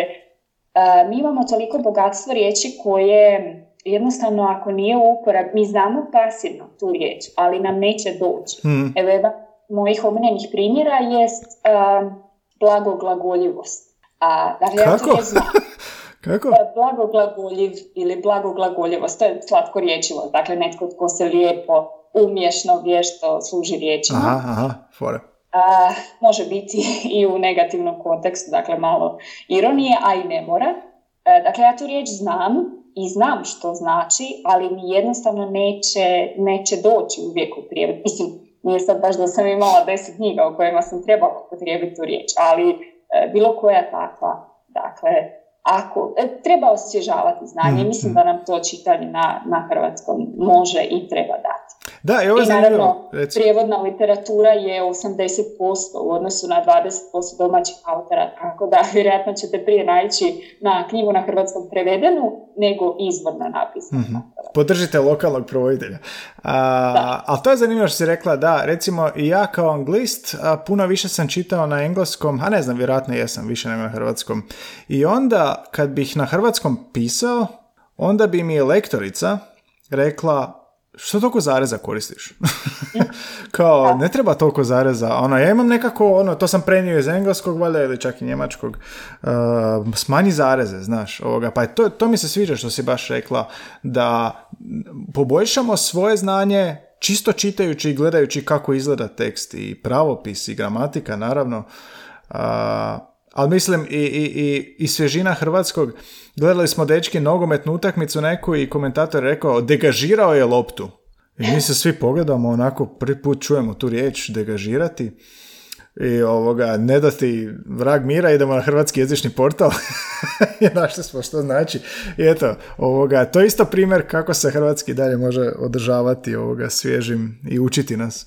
mi imamo toliko bogatstvo riječi koje jednostavno ako nije u uporab, mi znamo pasivno tu riječ, ali nam neće doći. Hmm. Evo jedan mojih omiljenih primjera jest uh, blagoglagoljivost. A, dakle, Kako? Ja znam. Kako? Blagoglagoljiv ili blagoglagoljivost, to je slatko riječivo, dakle netko tko se lijepo, umješno, vješto služi riječima. Aha, aha, fora a, može biti i u negativnom kontekstu, dakle malo ironije, a i ne mora. E, dakle, ja tu riječ znam i znam što znači, ali mi jednostavno neće, neće doći uvijek u prijevod. Mislim, nije sad baš da sam imala deset knjiga u kojima sam trebala potrijebiti tu riječ, ali e, bilo koja takva, dakle, ako, e, treba osvježavati znanje. Mm, Mislim mm. da nam to čitanje na, na hrvatskom može i treba dati. Da, i ovo I naravno, prijevodna literatura je 80% u odnosu na 20% domaćih autora, tako da vjerojatno ćete prije naći na knjigu na hrvatskom prevedenu nego izvorno napisano. Mm-hmm. Podržite lokalnog provoditelja. A, ali to je zanimljivo što si rekla, da, recimo ja kao anglist puno više sam čitao na engleskom, a ne znam, vjerojatno jesam više nego na hrvatskom. I onda kad bih na hrvatskom pisao, onda bi mi lektorica rekla što toliko zareza koristiš? Kao, ne treba toliko zareza. Ono, ja imam nekako, ono, to sam prenio iz engleskog, valjda, ili čak i njemačkog. Uh, smanji zareze, znaš, ovoga. Pa to, to mi se sviđa što si baš rekla, da poboljšamo svoje znanje čisto čitajući i gledajući kako izgleda tekst i pravopis i gramatika, naravno. Uh, ali mislim i, i, i, i svježina hrvatskog. Gledali smo dečki nogometnu utakmicu neku i komentator rekao degažirao je loptu. I mi se svi pogledamo onako, prvi put čujemo tu riječ degažirati i ovoga, ne dati vrag mira, idemo na hrvatski jezični portal i našli smo što znači. I eto, ovoga, to je isto primjer kako se hrvatski dalje može održavati ovoga svježim i učiti nas.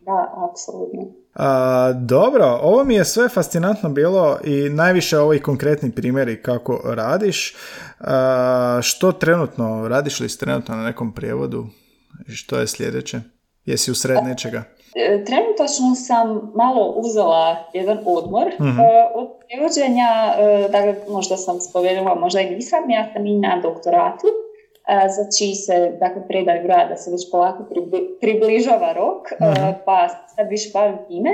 Da, apsolutno. A, dobro, ovo mi je sve fascinantno bilo i najviše ovi konkretni primjeri kako radiš. A, što trenutno, radiš li trenutno na nekom prijevodu? Što je sljedeće? Jesi u sred nečega? E, trenutačno sam malo uzela jedan odmor uh od prijevođenja, e, dakle možda sam spomenula, možda i nisam, ja sam i na doktoratu za čiji se dakle, predaj da se već polako približava rok, uh pa sad više bavim time,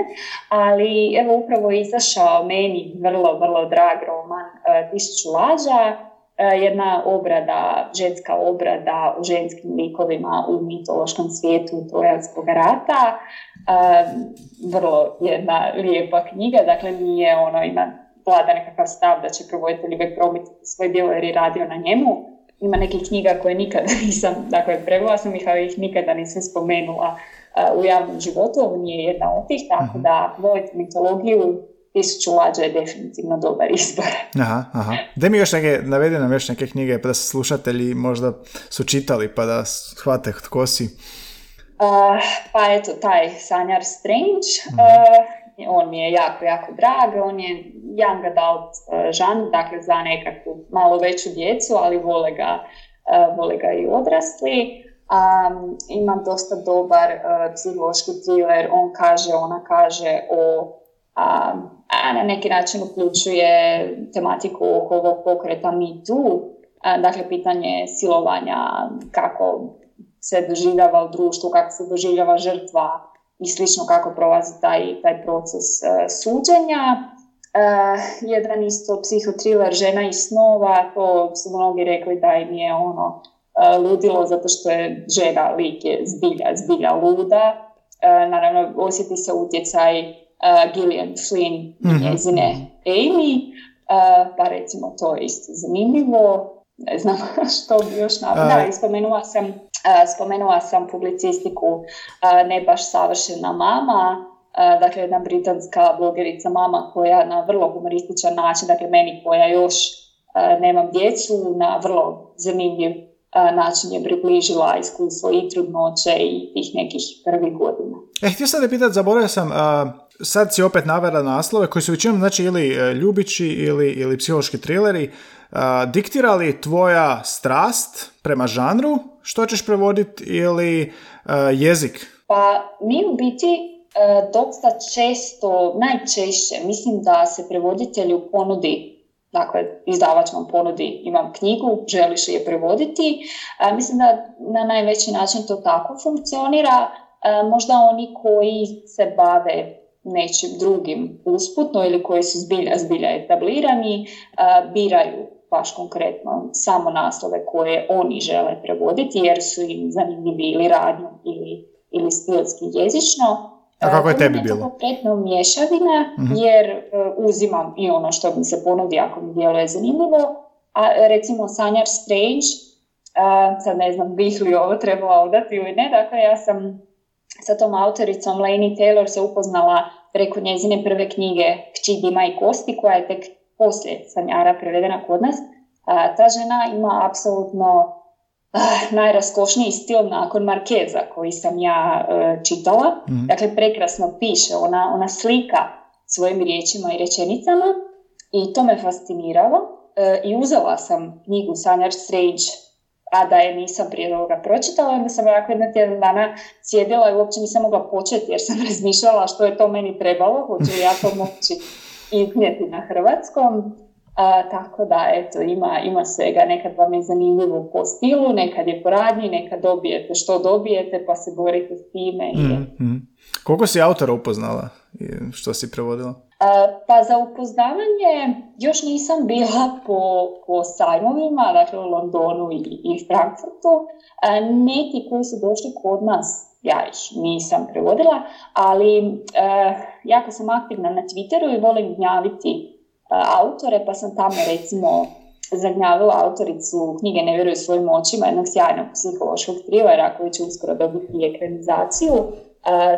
ali evo upravo izašao meni vrlo, vrlo drag roman Tisuću lađa, jedna obrada, ženska obrada u ženskim likovima u mitološkom svijetu Trojanskog rata. Vrlo jedna lijepa knjiga, dakle nije ono, ima vlada nekakav stav da će provoditelj uvijek promicati svoj djelo jer je radio na njemu, ima nekih knjiga koje nikada nisam, dakle prevela sam ih, ali ih nikada nisam spomenula u javnom životu, ovo nije jedna od tih, tako mhm. da volite mitologiju, Tisuću lađa je definitivno dobar izbor. Aha, aha. Da mi još neke, navedi nam još neke knjige pa da se slušatelji možda su čitali pa da shvate tko si. Uh, pa eto, taj Sanjar Strange, uh, on mi je jako, jako drag, on je young adult uh, žan, dakle za nekakvu malo veću djecu, ali vole ga, uh, vole ga i odrasli. Um, imam dosta dobar uh, psihološki thriller, on kaže, ona kaže o um, a na neki način uključuje tematiku oko ovog pokreta Me Too, dakle pitanje silovanja, kako se doživljava u društvu, kako se doživljava žrtva, i slično kako prolazi taj, taj proces uh, suđenja. Uh, jedan isto psihotriler Žena i snova, to su mnogi rekli da im je ono uh, ludilo zato što je žena, lik je zbilja, zbilja luda. naravno, osjeti se utjecaj Gillian Flynn i mm-hmm. njezine Amy, pa recimo to je isto zanimljivo. Ne znam što bi još napravila. Da, ispomenula sam Spomenula sam publicistiku Ne baš savršena mama, dakle jedna britanska blogerica mama koja na vrlo humorističan način, dakle meni koja još nemam djecu, na vrlo zanimljiv način je približila iskustvo i trudnoće i tih nekih prvih godina. E, htio sam da pitati, zaboravio sam, sad si opet navela naslove koji su većinom znači ili e, ljubići ili, ili psihološki trileri. diktira li tvoja strast prema žanru što ćeš prevoditi ili jezik? Pa mi u biti e, dosta često, najčešće, mislim da se prevoditelju ponudi Dakle, izdavač vam ponudi, imam knjigu, želiš je prevoditi. E, mislim da na najveći način to tako funkcionira. E, možda oni koji se bave nečim drugim usputno ili koji su zbilja, zbilja etablirani, e, biraju baš konkretno samo naslove koje oni žele prevoditi jer su im zanimljivi ili radnjom ili, ili stilski jezično. A kako je tebi bilo? Konkretno mješavina, mhm. jer e, uzimam i ono što mi se ponudi ako mi djeluje zanimljivo. A recimo Sanjar Strange, sad ne znam bih li ovo trebala odati ili ne, dakle ja sam sa tom autoricom Lainey Taylor se upoznala preko njezine prve knjige Kći Dima i Kosti, koja je tek poslije Sanjara prevedena kod nas. ta žena ima apsolutno najraskošniji stil nakon Markeza koji sam ja uh, čitala. mm Dakle, prekrasno piše, ona, ona slika svojim riječima i rečenicama i to me fasciniralo. Uh, I uzela sam knjigu Sanjar Strange, a da je nisam prije toga pročitala, onda sam jako jedna tjedan dana sjedila i uopće nisam mogla početi jer sam razmišljala što je to meni trebalo, hoću ja to moći iznijeti na hrvatskom. A, tako da, eto, ima, ima svega. Nekad vam je zanimljivo po stilu, nekad je po radnji, nekad dobijete što dobijete, pa se borite s time. Mm, Koliko si autora upoznala? Što si prevodila? Pa za upoznavanje još nisam bila po, po sajmovima, dakle u Londonu i, i Frankfurtu. Neki koji su došli kod nas, ja ih nisam prevodila, ali jako sam aktivna na Twitteru i volim gnjaviti autore, pa sam tamo recimo zagnjavila autoricu knjige Ne vjeruju svojim očima, jednog sjajnog psihološkog trilera koji će uskoro dobiti ekranzaciju.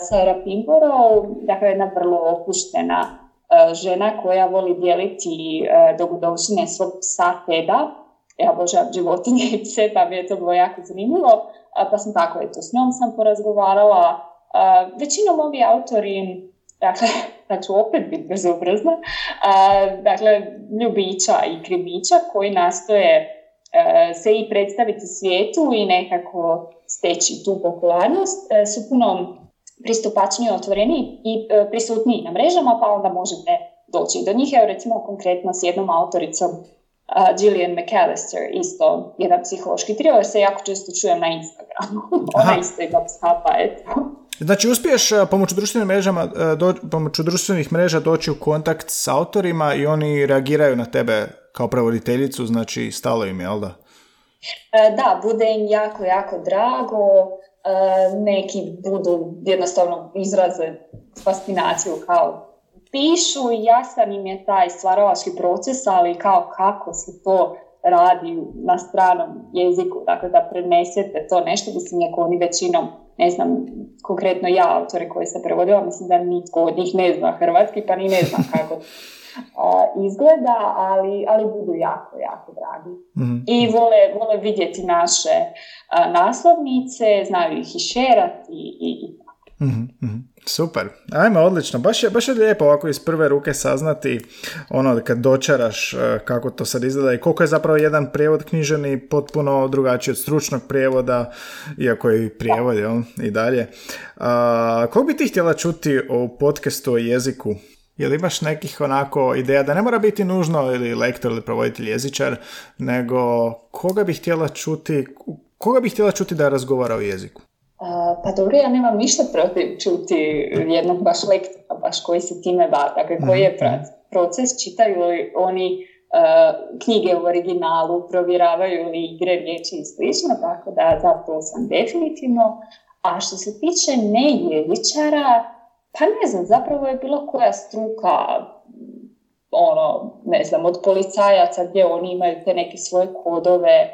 Sara Pimborough, dakle jedna vrlo opuštena žena koja voli dijeliti dogodovštine svog psa Teda. Ja božam životinje i pse, pa mi je to bilo jako zanimljivo. Pa sam tako, eto, s njom sam porazgovarala. Većinom ovi autori dakle, da ću opet biti bezobrazna, dakle, ljubića i krivića koji nastoje e, se i predstaviti svijetu i nekako steći tu popularnost, e, su puno pristupačniji, otvoreni i e, prisutniji na mrežama, pa onda možete doći do njih. Evo recimo konkretno s jednom autoricom uh, Gillian McAllister, isto jedan psihološki thriller, se jako često čujem na Instagramu. Ona isto ima psa, pa eto. Znači, uspiješ e, pomoću društvenih, mrežama, e, do, pomoću društvenih mreža doći u kontakt s autorima i oni reagiraju na tebe kao prevoditeljicu, znači stalo im je, jel da? E, da, bude im jako, jako drago. Neki budu jednostavno izraze fascinaciju kao pišu, jasan im je taj stvaralački proces, ali kao kako se to radi na stranom jeziku, dakle da prenesete to nešto, mislim, iako oni većinom ne znam, konkretno ja, autore koje sam prevodila, mislim da nitko od njih ne zna hrvatski, pa ni ne zna kako izgleda, ali, ali budu jako, jako dragi. mm I vole, vole vidjeti naše naslovnice, znaju ih i šerati i, i mm Super, ajme, odlično. Baš je, baš je lijepo ovako iz prve ruke saznati ono kad dočaraš e, kako to sad izgleda i koliko je zapravo jedan prijevod knjiženi potpuno drugačiji od stručnog prijevoda, iako je i prijevod jel, i dalje. A, koliko bi ti htjela čuti o podcastu o jeziku? Jel imaš nekih onako ideja da ne mora biti nužno ili lektor ili provoditelj jezičar, nego koga bi htjela čuti, koga bi htjela čuti da razgovara o jeziku? pa dobro, ja nemam ništa protiv čuti jednog baš lektora, baš koji se time bavi. Dakle, koji je mhm. proces, čitaju li oni knjige u originalu, provjeravaju li igre, riječi i slično, tako da za to sam definitivno. A što se tiče nejezičara, pa ne znam, zapravo je bilo koja struka, ono, ne znam, od policajaca gdje oni imaju te neke svoje kodove,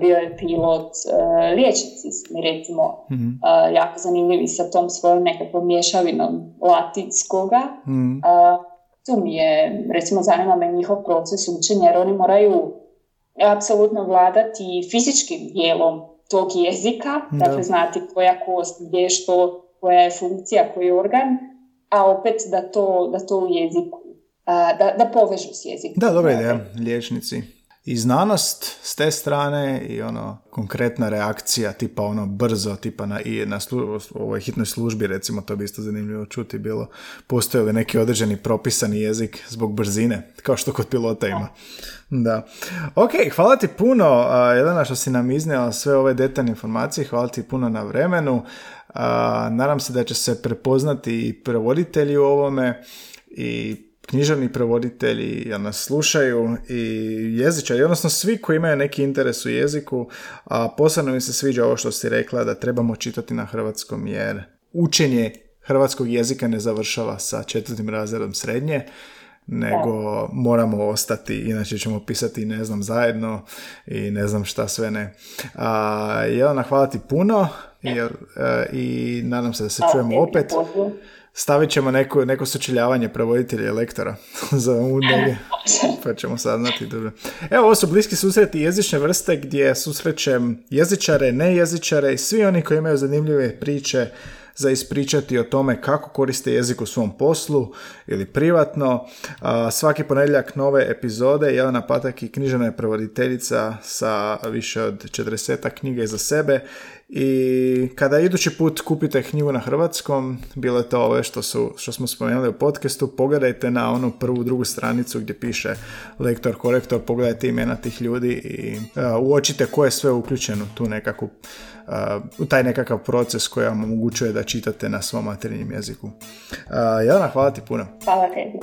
bio je pilot uh, liječnici su mi recimo mm jako zanimljivi sa tom svojom nekakvom mješavinom latinskoga. mm tu mi je, recimo zanima me njihov proces učenja jer oni moraju apsolutno vladati fizičkim dijelom tog jezika, da. dakle znati koja kost, gdje je što, koja je funkcija, koji je organ, a opet da to, da to u jeziku, da, da povežu s jezikom. Da, dobra ideja, liječnici i znanost s te strane i ono konkretna reakcija tipa ono brzo tipa na, i na ovoj hitnoj službi recimo to bi isto zanimljivo čuti bilo postoje li neki određeni propisani jezik zbog brzine kao što kod pilota ima. Da. Ok hvala ti puno Jelena što si nam iznijela sve ove detaljne informacije hvala ti puno na vremenu. Nadam se da će se prepoznati i prevoditelji u ovome i književni prevoditelji jel nas slušaju i jezičari, odnosno svi koji imaju neki interes u jeziku, a posebno mi se sviđa ovo što si rekla da trebamo čitati na hrvatskom jer učenje hrvatskog jezika ne završava sa četvrtim razredom srednje, nego moramo ostati, inače ćemo pisati ne znam zajedno i ne znam šta sve ne. A, Jelena, hvala ti puno i, e, i nadam se da se čujemo opet stavit ćemo neko, neko sučeljavanje prevoditelja i lektora za ovu pa ćemo saznati. Dobro. Evo, ovo su bliski susreti jezične vrste gdje susrećem jezičare, nejezičare i svi oni koji imaju zanimljive priče za ispričati o tome kako koriste jezik u svom poslu ili privatno. Svaki ponedjeljak nove epizode. Jelena Patak i knjižena je prevoditeljica sa više od 40 knjiga iza sebe i kada idući put kupite knjigu na hrvatskom, bilo je to ove što, su, što smo spomenuli u podcastu, pogledajte na onu prvu, drugu stranicu gdje piše lektor, korektor, pogledajte imena tih ljudi i uočite ko je sve uključeno tu nekakvu, u taj nekakav proces koji vam omogućuje da čitate na svom materinjem jeziku. Jelena, hvala ti puno. Hvala tebi.